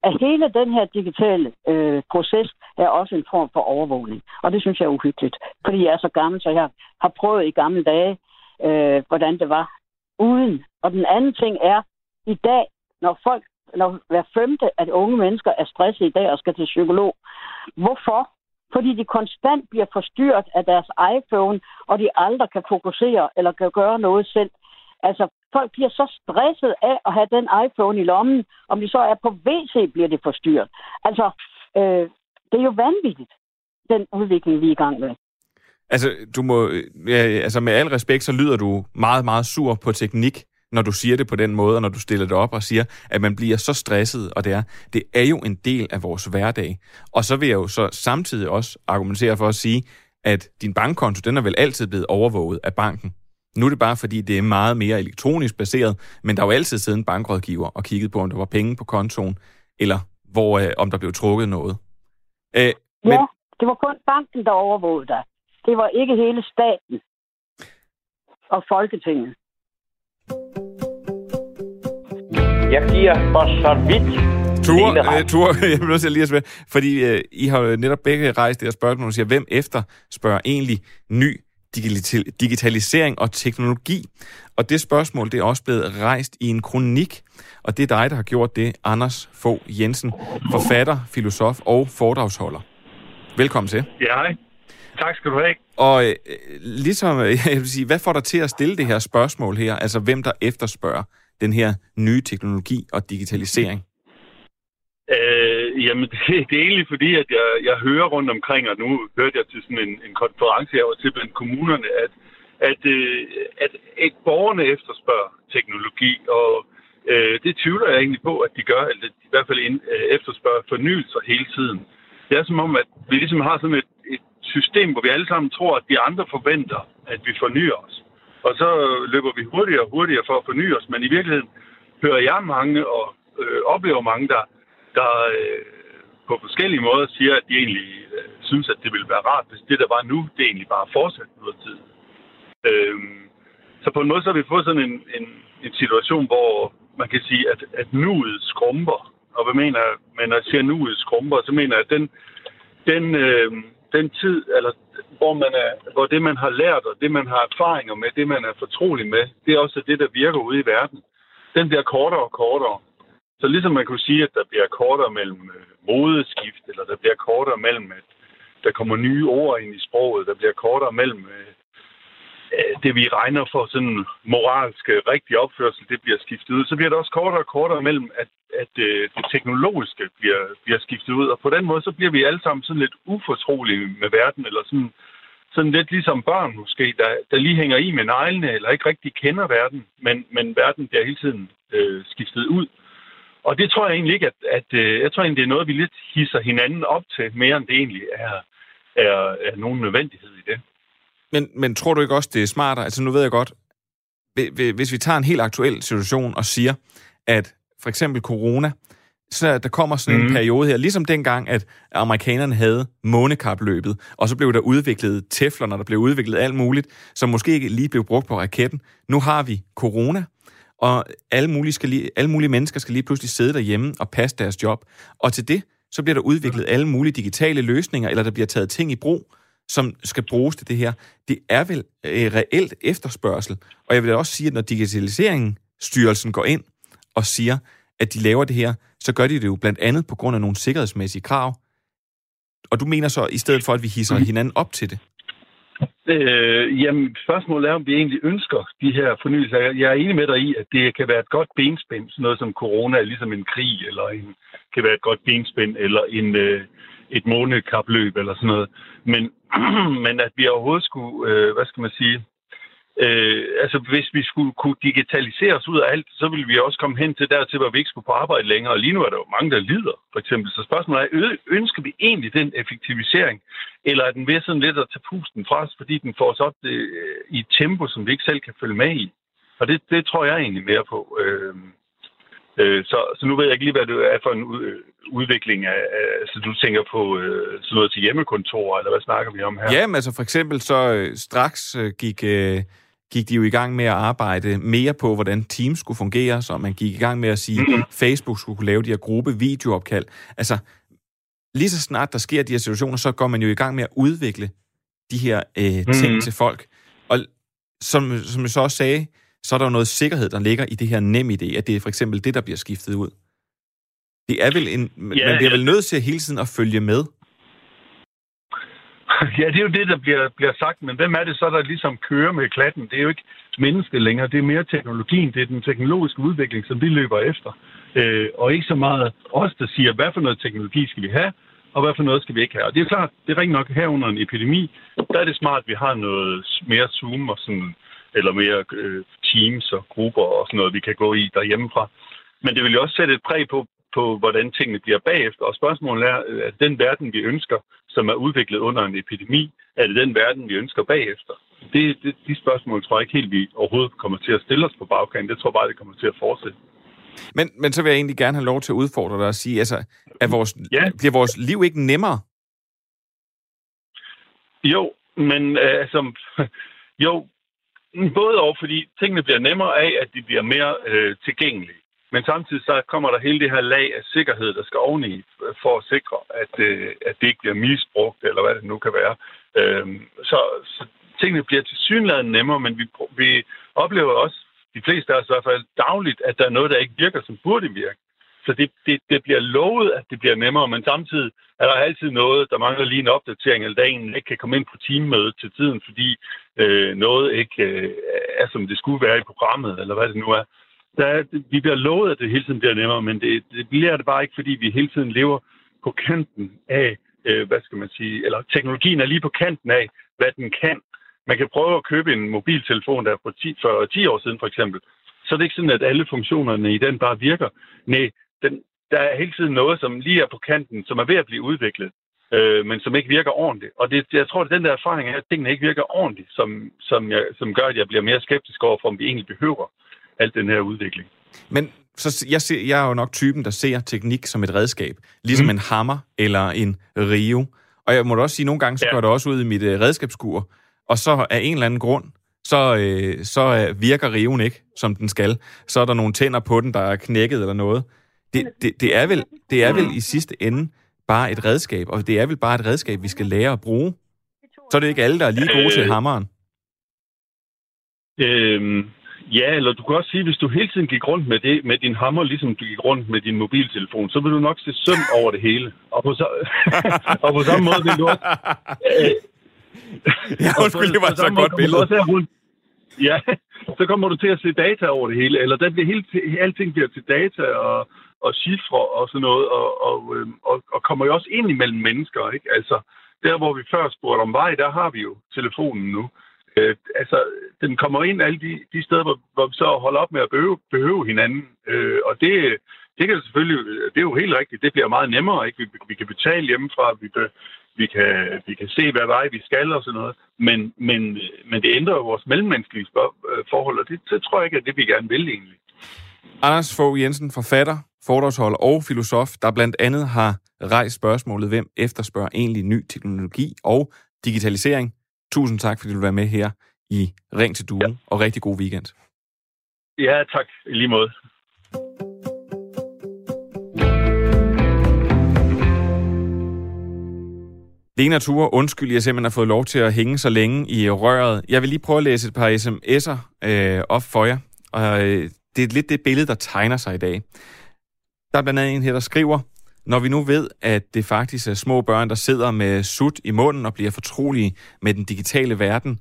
S2: at hele den her digitale øh, proces er også en form for overvågning. Og det synes jeg er uhyggeligt. Fordi jeg er så gammel, så jeg har prøvet i gamle dage, øh, hvordan det var uden. Og den anden ting er, i dag, når folk, når hver femte af de unge mennesker er stresset i dag og skal til psykolog, hvorfor? Fordi de konstant bliver forstyrret af deres iPhone, og de aldrig kan fokusere eller kan gøre noget selv. Altså, folk bliver så stresset af at have den iPhone i lommen. Om de så er på WC, bliver de forstyrret. Altså, øh, det er jo vanvittigt, den udvikling, vi er i gang med.
S1: Altså, du må, øh, ja, altså med al respekt, så lyder du meget, meget sur på teknik, når du siger det på den måde, og når du stiller det op og siger, at man bliver så stresset, og det er, det er jo en del af vores hverdag. Og så vil jeg jo så samtidig også argumentere for at sige, at din bankkonto, den er vel altid blevet overvåget af banken. Nu er det bare, fordi det er meget mere elektronisk baseret, men der er jo altid siddet en bankrådgiver og kigget på, om der var penge på kontoen, eller hvor, øh, om der blev trukket noget. Øh, men,
S2: Ja, det var kun banken, der overvågede dig. Det var ikke hele staten og Folketinget.
S3: Jeg giver for så vidt
S1: Ture, øh, Ture, <laughs> jeg bliver nødt til lige at spørge, fordi øh, I har jo netop begge rejst det her spørgsmål, og siger, hvem efter spørger egentlig ny digital- digitalisering og teknologi? Og det spørgsmål, det er også blevet rejst i en kronik, og det er dig, der har gjort det, Anders Fogh Jensen, forfatter, filosof og foredragsholder. Velkommen til.
S6: Ja, hej. Tak skal du have.
S1: Og øh, ligesom, øh, <laughs> jeg vil sige, hvad får dig til at stille det her spørgsmål her? Altså, hvem der efterspørger den her nye teknologi og digitalisering?
S6: Øh, jamen, <laughs> det, det er egentlig fordi, at jeg, jeg hører rundt omkring, og nu hørte jeg til sådan en, en konference, jeg var til blandt kommunerne, at, at, øh, at et borgerne efterspørger teknologi, og øh, det tvivler jeg egentlig på, at de gør, eller i hvert fald ind, øh, efterspørger fornyelser hele tiden. Det er som om, at vi ligesom har sådan et, et system, hvor vi alle sammen tror, at de andre forventer, at vi fornyer os. Og så løber vi hurtigere og hurtigere for at forny os, men i virkeligheden hører jeg mange og øh, oplever mange, der, der øh, på forskellige måder siger, at de egentlig øh, synes, at det ville være rart, hvis det, der var nu, det egentlig bare fortsatte noget tid. Øh, så på en måde så har vi fået sådan en, en, en situation, hvor man kan sige, at, at nuet skrumper. Og hvad mener jeg, men når jeg siger nuet skrumper, så mener jeg, at den, den, øh, den tid, eller hvor, man er, hvor det, man har lært, og det, man har erfaringer med, det, man er fortrolig med, det er også det, der virker ude i verden. Den bliver kortere og kortere. Så ligesom man kunne sige, at der bliver kortere mellem øh, modeskift, eller der bliver kortere mellem, at der kommer nye ord ind i sproget, der bliver kortere mellem øh, Øh, det, vi regner for sådan moralsk øh, rigtig opførsel, det bliver skiftet ud. Så bliver det også kortere og kortere mellem, at, at øh, det teknologiske bliver, bliver skiftet ud. Og på den måde, så bliver vi alle sammen sådan lidt ufortrolige med verden, eller sådan, sådan lidt ligesom børn måske, der, der lige hænger i med neglene, eller ikke rigtig kender verden, men, men verden bliver hele tiden øh, skiftet ud. Og det tror jeg egentlig ikke, at, at øh, jeg tror egentlig, det er noget, vi lidt hisser hinanden op til, mere end det egentlig er, er, er nogen nødvendighed i det.
S1: Men, men tror du ikke også, det er smartere? Altså nu ved jeg godt, hvi- hvi- hvis vi tager en helt aktuel situation og siger, at for eksempel corona, så der kommer sådan en
S6: Mhm.
S1: periode her, ligesom dengang, at amerikanerne havde månekapløbet, og så blev der udviklet teflon, og der blev udviklet alt muligt, som måske ikke lige blev brugt på raketten. Nu har vi corona, og alle mulige, skal lige, alle mulige mennesker skal lige pludselig sidde derhjemme og passe deres job. Og til det, så bliver der udviklet alle mulige digitale løsninger, eller der bliver taget ting i brug, som skal bruges til det her. Det er vel øh, reelt efterspørgsel. Og jeg vil også sige, at når digitaliseringen, styrelsen går ind og siger, at de laver det her, så gør de det jo blandt andet på grund af nogle sikkerhedsmæssige krav. Og du mener så, i stedet for, at vi hisser mm. hinanden op til det?
S6: Øh, jamen, spørgsmålet er, om vi egentlig ønsker de her fornyelser. Jeg er enig med dig i, at det kan være et godt benspænd, sådan noget som corona er ligesom en krig, eller en, kan være et godt benspænd, eller en, øh, et månedkapløb eller sådan noget. Men, <clears throat> men at vi overhovedet skulle, øh, hvad skal man sige, Øh, altså, hvis vi skulle kunne digitalisere os ud af alt, så ville vi også komme hen til dertil, hvor vi ikke skulle på arbejde længere. Og lige nu er der jo mange, der lider, for eksempel. Så spørgsmålet er, ønsker vi egentlig den effektivisering? Eller er den ved sådan lidt at tage pusten fra os, fordi den får os op øh, i et tempo, som vi ikke selv kan følge med i? Og det, det tror jeg egentlig mere på. Øh, så, så nu ved jeg ikke lige, hvad det er for en udvikling af, altså du tænker på øh, sådan noget til hjemmekontor, eller hvad snakker vi om her?
S1: Jamen altså for eksempel så øh, straks øh, gik... Øh gik de jo i gang med at arbejde mere på, hvordan Teams skulle fungere, så man gik i gang med at sige, mm-hmm. Facebook skulle kunne lave de her gruppe videoopkald. Altså, lige så snart der sker de her situationer, så går man jo i gang med at udvikle de her øh, mm-hmm. ting til folk. Og som, som jeg så også sagde, så er der jo noget sikkerhed, der ligger i det her nem idé, at det er for eksempel det, der bliver skiftet ud. Det er vel en, ja, man bliver vel nødt til hele tiden at følge med.
S6: Ja, det er jo det, der bliver, bliver sagt, men hvem er det så, der ligesom kører med klatten? Det er jo ikke mennesket længere, det er mere teknologien, det er den teknologiske udvikling, som vi løber efter. Øh, og ikke så meget os, der siger, hvad for noget teknologi skal vi have, og hvad for noget skal vi ikke have. Og det er klart, det er rigtig nok her under en epidemi, der er det smart, at vi har noget mere Zoom og sådan, eller mere øh, Teams og grupper og sådan noget, vi kan gå i derhjemmefra. Men det vil jo også sætte et præg på, på, hvordan tingene bliver bagefter. Og spørgsmålet er, at den verden, vi ønsker, som er udviklet under en epidemi, er det den verden, vi ønsker bagefter? Det, det, de spørgsmål tror jeg ikke helt, vi overhovedet kommer til at stille os på bagkanten. Det tror jeg bare, det kommer til at fortsætte.
S1: Men, men så vil jeg egentlig gerne have lov til at udfordre dig og sige, altså, er vores, ja. bliver vores liv ikke nemmere?
S6: Jo, men altså, <laughs> jo, Mm, både og, fordi tingene bliver nemmere af, at de bliver mere øh, tilgængelige. Men samtidig så kommer der hele det her lag af sikkerhed, der skal oveni øh, for at sikre, at, øh, at det ikke bliver misbrugt, eller hvad det nu kan være. Øh, så, så tingene bliver til synligheden nemmere, men vi, vi oplever også, de fleste af os i hvert fald dagligt, at der er noget, der ikke virker, som burde virke. Så det, det, det bliver lovet, at det bliver nemmere, men samtidig er der altid noget, der mangler lige en opdatering, eller dagen ikke kan komme ind på teammødet til tiden, fordi øh, noget ikke øh, er, som det skulle være i programmet, eller hvad det nu er der er, vi bliver lovet, at det hele tiden bliver nemmere, men det, det bliver det bare ikke, fordi vi hele tiden lever på kanten af, øh, hvad skal man sige, eller teknologien er lige på kanten af, hvad den kan. Man kan prøve at købe en mobiltelefon, der for 10, for 10 år siden for eksempel, så er det ikke sådan, at alle funktionerne i den bare virker. Nej, den, der er hele tiden noget, som lige er på kanten, som er ved at blive udviklet, øh, men som ikke virker ordentligt. Og det, jeg tror, at den der erfaring er, at tingene ikke virker ordentligt, som, som, jeg, som gør, at jeg bliver mere skeptisk over for, om vi egentlig behøver alt den her udvikling.
S1: Men så jeg, ser, jeg er jo nok typen, der ser teknik som et redskab, ligesom mm. en hammer eller en rive. Og jeg må da også sige, at nogle gange så ja. går det også ud i mit uh, redskabsskur, og så af en eller anden grund, så, øh, så uh, virker riven ikke, som den skal. Så er der nogle tænder på den, der er knækket eller noget. Det, det, det, er vel, det er vel i sidste ende bare et redskab, og det er vel bare et redskab, vi skal lære at bruge. Så er det ikke alle, der er lige gode øh, til hammeren.
S6: Øhm, Ja, eller du kan også sige, hvis du hele tiden gik rundt med det, med din hammer, ligesom du gik rundt med din mobiltelefon, så vil du nok se søm over det hele. Og på, så, <laughs> og på samme måde vil du også...
S1: Øh, <laughs> ja, undskyld, det var så, godt billede.
S6: Ja, <laughs> så kommer du til at se data over det hele, eller der bliver hele, alting bliver til data og, og cifre og sådan noget, og, og, øh, og, og kommer jo også ind imellem mennesker, ikke? Altså, der hvor vi før spurgte om vej, der har vi jo telefonen nu. Øh, altså, den kommer ind alle de, de steder, hvor, hvor vi så holder op med at behøve, behøve hinanden. Øh, og det, det kan selvfølgelig, det er jo helt rigtigt, det bliver meget nemmere. Ikke? Vi, vi kan betale hjemmefra, vi, vi, kan, vi kan se, hvad vej vi skal og sådan noget. Men, men, men det ændrer jo vores mellemmenneskelige øh, forhold, og det, det tror jeg ikke er det, vi gerne vil egentlig.
S1: Anders Fogh Jensen, forfatter, foredragsholder og filosof, der blandt andet har rejst spørgsmålet, hvem efterspørger egentlig ny teknologi og digitalisering. Tusind tak, fordi du vil være med her i Ring til Due, ja. og rigtig god weekend.
S6: Ja, tak. I lige måde.
S1: Lena Ture, undskyld, jeg simpelthen har fået lov til at hænge så længe i røret. Jeg vil lige prøve at læse et par sms'er øh, op for jer, og øh, det er lidt det billede, der tegner sig i dag. Der er blandt andet en her, der skriver, når vi nu ved, at det faktisk er små børn, der sidder med sut i munden og bliver fortrolige med den digitale verden,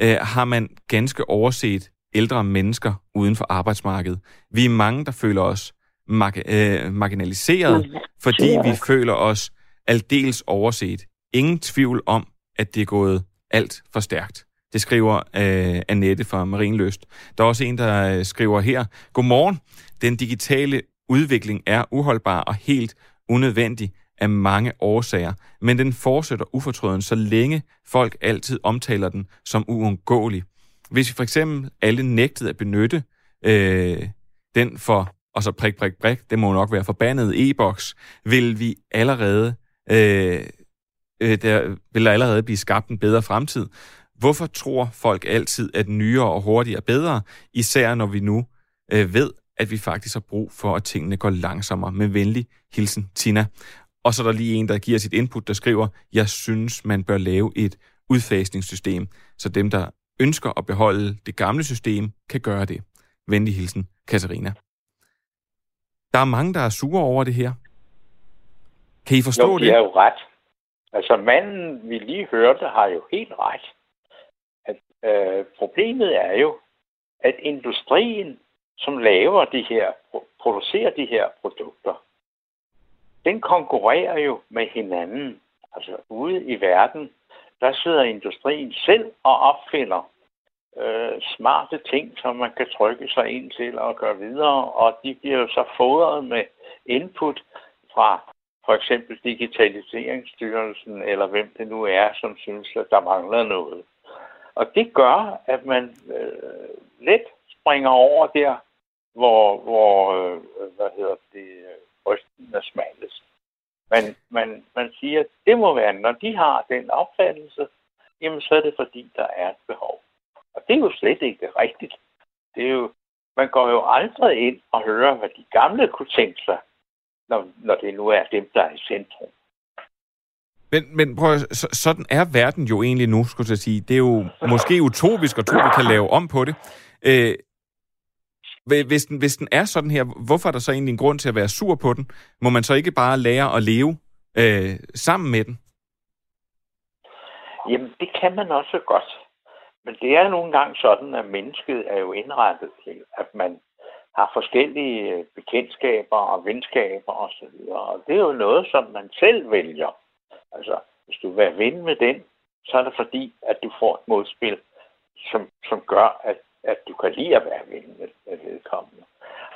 S1: øh, har man ganske overset ældre mennesker uden for arbejdsmarkedet. Vi er mange, der føler os marg- øh, marginaliseret, fordi vi føler os aldeles overset. Ingen tvivl om, at det er gået alt for stærkt. Det skriver øh, Annette fra Marienløst. Der er også en, der øh, skriver her, Godmorgen. Den digitale udvikling er uholdbar og helt unødvendig af mange årsager, men den fortsætter ufortrøden, så længe folk altid omtaler den som uundgåelig. Hvis vi for eksempel alle nægtede at benytte øh, den for, og så prik, prik, prik, det må nok være forbandet e-boks, vil vi allerede, øh, øh, der vil der allerede blive skabt en bedre fremtid. Hvorfor tror folk altid, at nyere og hurtigere er bedre, især når vi nu øh, ved, at vi faktisk har brug for, at tingene går langsommere. Med venlig hilsen, Tina. Og så er der lige en, der giver sit input, der skriver, jeg synes, man bør lave et udfasningssystem, så dem, der ønsker at beholde det gamle system, kan gøre det. Venlig hilsen, Katarina. Der er mange, der er sure over det her. Kan I forstå
S3: jo,
S1: det?
S3: Jo, er jo ret. Altså manden, vi lige hørte, har jo helt ret. Øh, problemet er jo, at industrien, som laver de her, producerer de her produkter, den konkurrerer jo med hinanden. Altså ude i verden, der sidder industrien selv og opfinder øh, smarte ting, som man kan trykke sig ind til og gøre videre, og de bliver jo så fodret med input fra for eksempel Digitaliseringsstyrelsen, eller hvem det nu er, som synes, at der mangler noget. Og det gør, at man øh, let springer over der, hvor, hvor øh, hvad hedder det, øh, brysten er smalest. Men man, man siger, at det må være, når de har den opfattelse, jamen så er det fordi, der er et behov. Og det er jo slet ikke rigtigt. Det er jo, man går jo aldrig ind og hører, hvad de gamle kunne tænke sig, når, når det nu er dem, der er i centrum.
S1: Men, men prøv, så, sådan er verden jo egentlig nu, skulle jeg sige. Det er jo måske utopisk at tro, vi kan lave om på det. Øh, hvis den, hvis den er sådan her, hvorfor er der så egentlig en grund til at være sur på den? Må man så ikke bare lære at leve øh, sammen med den?
S3: Jamen, det kan man også godt. Men det er nogle gange sådan, at mennesket er jo indrettet til, at man har forskellige øh, bekendtskaber og venskaber osv. Og, og det er jo noget, som man selv vælger. Altså, hvis du vil vinde med den, så er det fordi, at du får et modspil, som, som gør, at at du kan lide at være ven med, med vedkommende.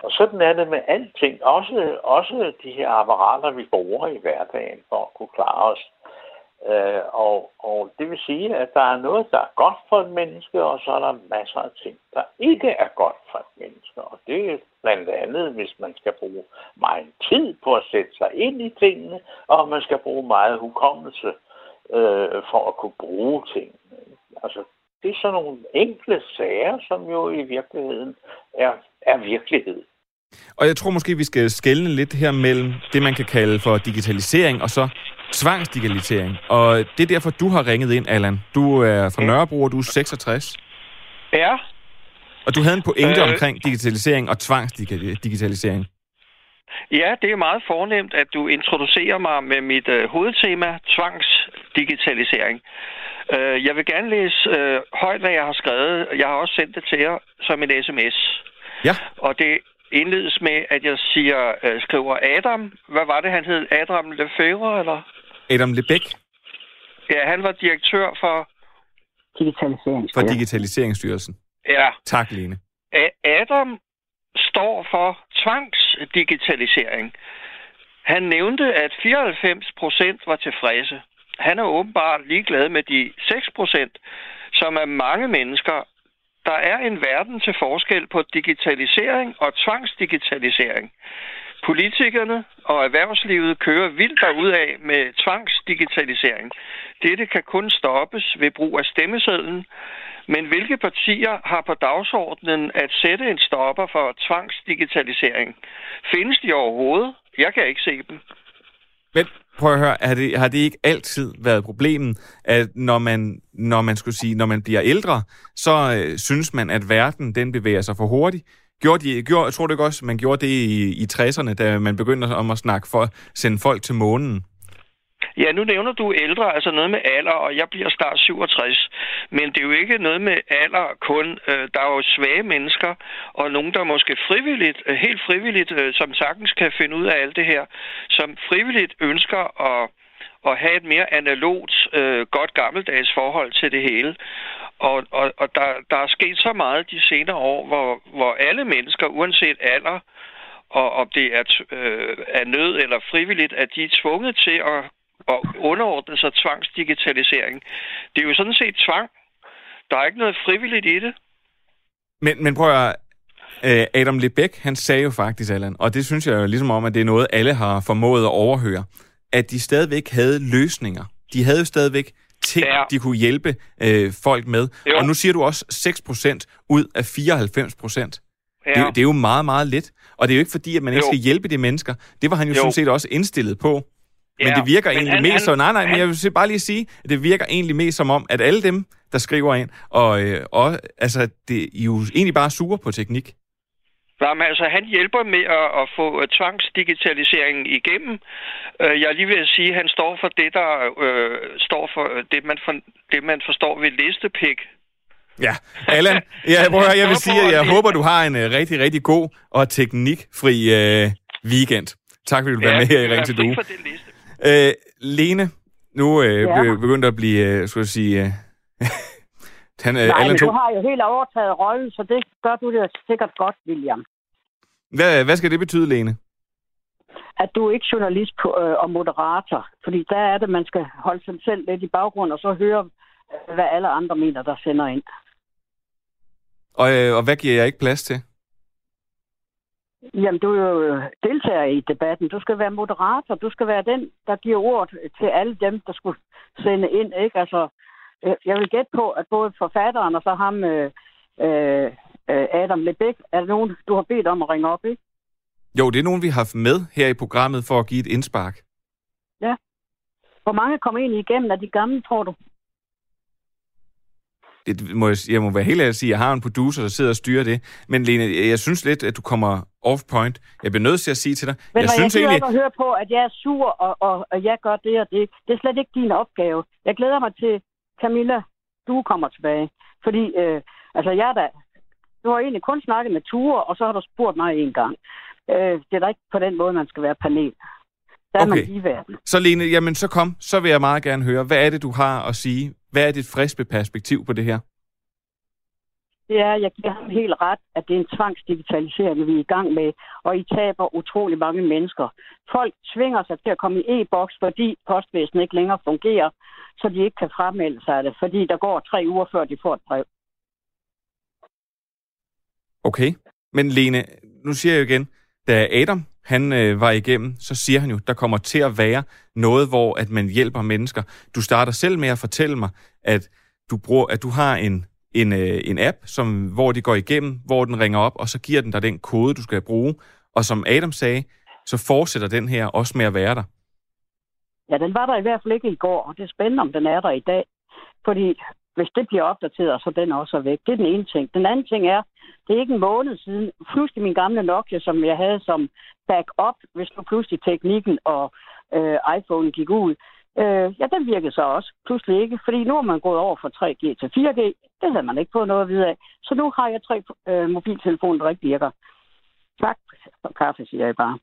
S3: Og sådan er det med alting. Også, også de her apparater, vi bruger i hverdagen for at kunne klare os. Øh, og, og det vil sige, at der er noget, der er godt for et menneske, og så er der masser af ting, der ikke er godt for et menneske. Og det er blandt andet, hvis man skal bruge meget tid på at sætte sig ind i tingene, og man skal bruge meget hukommelse øh, for at kunne bruge tingene. Altså, det er sådan nogle enkle sager, som jo i virkeligheden er, er virkelighed.
S1: Og jeg tror måske, vi skal skelne lidt her mellem det, man kan kalde for digitalisering, og så tvangsdigitalisering. Og det er derfor, du har ringet ind, Allan. Du er fra Nørrebro, og du er 66.
S7: Ja.
S1: Og du havde en pointe øh... omkring digitalisering og tvangsdigitalisering.
S7: Ja, det er meget fornemt, at du introducerer mig med mit øh, hovedtema, tvangsdigitalisering. Øh, jeg vil gerne læse øh, højt, hvad jeg har skrevet. Jeg har også sendt det til jer som en sms.
S1: Ja.
S7: Og det indledes med, at jeg siger, øh, skriver Adam. Hvad var det, han hed? Adam Lefebvre, eller?
S1: Adam Lebæk.
S7: Ja, han var direktør for...
S2: Digitaliseringsstyrelsen.
S1: For Digitaliseringsstyrelsen.
S7: Ja.
S1: Tak, Lene.
S7: Adam står for tvangsdigitalisering. Han nævnte, at 94 procent var tilfredse han er åbenbart ligeglad med de 6 procent, som er mange mennesker. Der er en verden til forskel på digitalisering og tvangsdigitalisering. Politikerne og erhvervslivet kører vildt af med tvangsdigitalisering. Dette kan kun stoppes ved brug af stemmesedlen, Men hvilke partier har på dagsordenen at sætte en stopper for tvangsdigitalisering? Findes de overhovedet? Jeg kan ikke se dem.
S1: Men prøv at høre, har det, har det ikke altid været problemet, at når man, når man skulle sige, når man bliver ældre, så øh, synes man, at verden den bevæger sig for hurtigt. Gjorde de, gjorde, jeg tror du ikke også, man gjorde det i, i 60'erne, da man begyndte om at snakke for sende folk til månen?
S7: Ja, nu nævner du ældre, altså noget med alder, og jeg bliver snart 67. Men det er jo ikke noget med alder kun. Øh, der er jo svage mennesker, og nogen, der måske frivilligt, øh, helt frivilligt, øh, som sagtens kan finde ud af alt det her, som frivilligt ønsker at at have et mere analogt, øh, godt gammeldags forhold til det hele. Og, og, og der, der er sket så meget de senere år, hvor, hvor alle mennesker, uanset alder, og om det er, øh, er nød eller frivilligt, at de er tvunget til at at underordne sig tvangsdigitalisering. Det er jo sådan set tvang. Der er ikke noget frivilligt i det.
S1: Men, men prøv at øh, Adam Lebeck, han sagde jo faktisk, Allan, og det synes jeg jo ligesom om, at det er noget, alle har formået at overhøre, at de stadigvæk havde løsninger. De havde jo stadigvæk ting, ja. de kunne hjælpe øh, folk med. Jo. Og nu siger du også 6% ud af 94%. Ja. Det, det er jo meget, meget let. Og det er jo ikke fordi, at man ikke jo. skal hjælpe de mennesker. Det var han jo, jo. sådan set også indstillet på. Men ja, det virker egentlig han, mest han, så... Nej, nej, men jeg vil bare lige sige, at det virker egentlig mest som om, at alle dem, der skriver ind, og, øh, og altså, det er jo egentlig bare sure på teknik.
S7: Jamen, altså, han hjælper med at, at få uh, tvangsdigitaliseringen igennem. Uh, jeg lige vil sige, at han står for det, der uh, står for det, man, for, det, man forstår ved listepik.
S1: Ja, Allan, <laughs> jeg, prøv at, jeg vil sige, at jeg håber, du har en uh, rigtig, rigtig god og teknikfri uh, weekend. Tak, fordi du ja, var med her i Ring til Du. Øh, Lene, nu øh, ja. begyndt at blive, øh, skulle jeg sige... Øh,
S2: han, øh, Nej, men to... du har jo helt overtaget rollen, så det gør du det sikkert godt, William.
S1: Hvad, hvad skal det betyde, Lene?
S2: At du er ikke journalist på, øh, og moderator. Fordi der er det, man skal holde sig selv lidt i baggrund, og så høre, hvad alle andre mener, der sender ind.
S1: Og, øh, og hvad giver jeg ikke plads til?
S2: Jamen, du er jo deltager i debatten. Du skal være moderator. Du skal være den, der giver ord til alle dem, der skulle sende ind. Ikke? Altså, øh, jeg vil gætte på, at både forfatteren og så ham, øh, øh, Adam Lebæk, er nogen, du har bedt om at ringe op, ikke?
S1: Jo, det er nogen, vi har haft med her i programmet for at give et indspark.
S2: Ja. Hvor mange kommer egentlig igennem af de gamle, tror du?
S1: det må jeg, jeg må være helt ærlig at sige, at jeg har en producer, der sidder og styrer det. Men Lene, jeg synes lidt, at du kommer off-point. Jeg bliver nødt til at sige til dig...
S2: Men jeg, synes jeg egentlig... ikke høre på, at jeg er sur, og, og, og jeg gør det og det. Det er slet ikke din opgave. Jeg glæder mig til, Camilla, du kommer tilbage. Fordi, øh, altså jeg da... Du har egentlig kun snakket med Ture, og så har du spurgt mig en gang. Øh, det er da ikke på den måde, man skal være panel. Der okay. er man
S1: Så Lene, jamen så kom. Så vil jeg meget gerne høre, hvad er det, du har at sige hvad er dit friske perspektiv på det her?
S2: Det er, jeg giver ham helt ret, at det er en tvangsdigitalisering, vi er i gang med, og I taber utrolig mange mennesker. Folk tvinger sig til at komme i e-boks, fordi postvæsenet ikke længere fungerer, så de ikke kan fremmelde sig af det, fordi der går tre uger, før de får et brev.
S1: Okay, men Lene, nu siger jeg jo igen, da Adam han øh, var igennem, så siger han jo, der kommer til at være noget, hvor at man hjælper mennesker. Du starter selv med at fortælle mig, at du, bruger, at du har en, en, øh, en app, som, hvor de går igennem, hvor den ringer op, og så giver den dig den kode, du skal bruge. Og som Adam sagde, så fortsætter den her også med at være der.
S2: Ja, den var der i hvert fald ikke i går, og det er spændende, om den er der i dag. Fordi hvis det bliver opdateret, så den også er væk. Det er den ene ting. Den anden ting er, det er ikke en måned siden, pludselig min gamle Nokia, som jeg havde som backup, hvis nu pludselig teknikken og øh, iPhone gik ud, øh, ja, den virkede så også pludselig ikke, fordi nu er man gået over fra 3G til 4G. Det havde man ikke fået noget at vide af. Så nu har jeg tre øh, mobiltelefoner, der ikke virker. Tak for kaffe, siger jeg bare.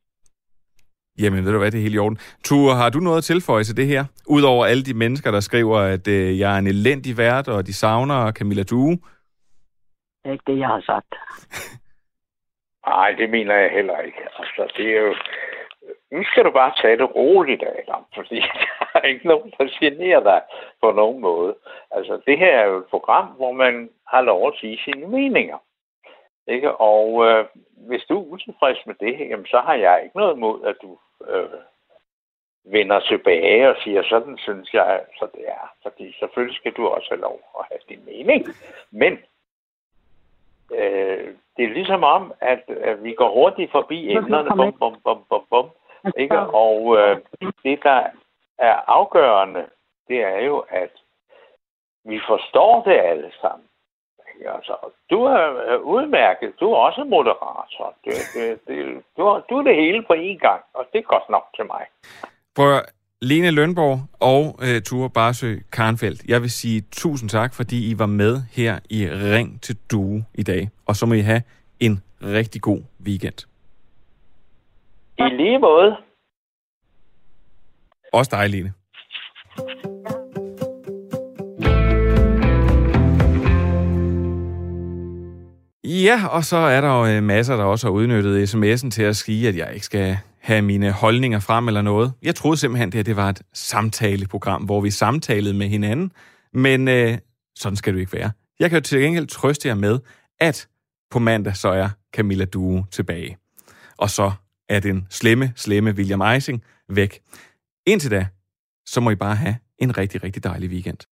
S1: Jamen, ved du hvad, det er helt i orden. Ture, har du noget at tilføje til det her? Udover alle de mennesker, der skriver, at øh, jeg er en elendig vært, og de savner Camilla Due.
S2: Det er ikke det, jeg har sagt. <laughs>
S3: Nej, det mener jeg heller ikke. Altså, det er jo... Nu skal du bare tage det roligt, Adam, fordi er ikke nogen, der generer dig på nogen måde. Altså, det her er jo et program, hvor man har lov at sige sine meninger. Ikke? Og øh, hvis du er utilfreds med det, jamen, så har jeg ikke noget imod, at du øh, vender tilbage og siger, sådan synes jeg, så det er. Fordi så selvfølgelig skal du også have lov at have din mening. Men øh, det er ligesom om, at, at vi går hurtigt forbi emnerne, bum, bum, bum, bum, bum, ikke? Og øh, det, der er afgørende, det er jo, at vi forstår det alle sammen. Altså, du er udmærket. Du er også moderator. Det, du, er, du er det hele på én gang, og det er godt nok til mig.
S1: Prøv Lene Lønborg og uh, Ture Barsø Karnfeldt, jeg vil sige tusind tak, fordi I var med her i Ring til Due i dag. Og så må I have en rigtig god weekend.
S3: I lige måde.
S1: Også dig, Line. Ja, og så er der jo øh, masser, der også har udnyttet sms'en til at sige, at jeg ikke skal have mine holdninger frem eller noget. Jeg troede simpelthen, det, at det var et samtaleprogram, hvor vi samtalede med hinanden, men øh, sådan skal det ikke være. Jeg kan jo til gengæld trøste jer med, at på mandag så er Camilla Due tilbage. Og så er den slemme, slemme William Eising væk. Indtil da, så må I bare have en rigtig, rigtig dejlig weekend.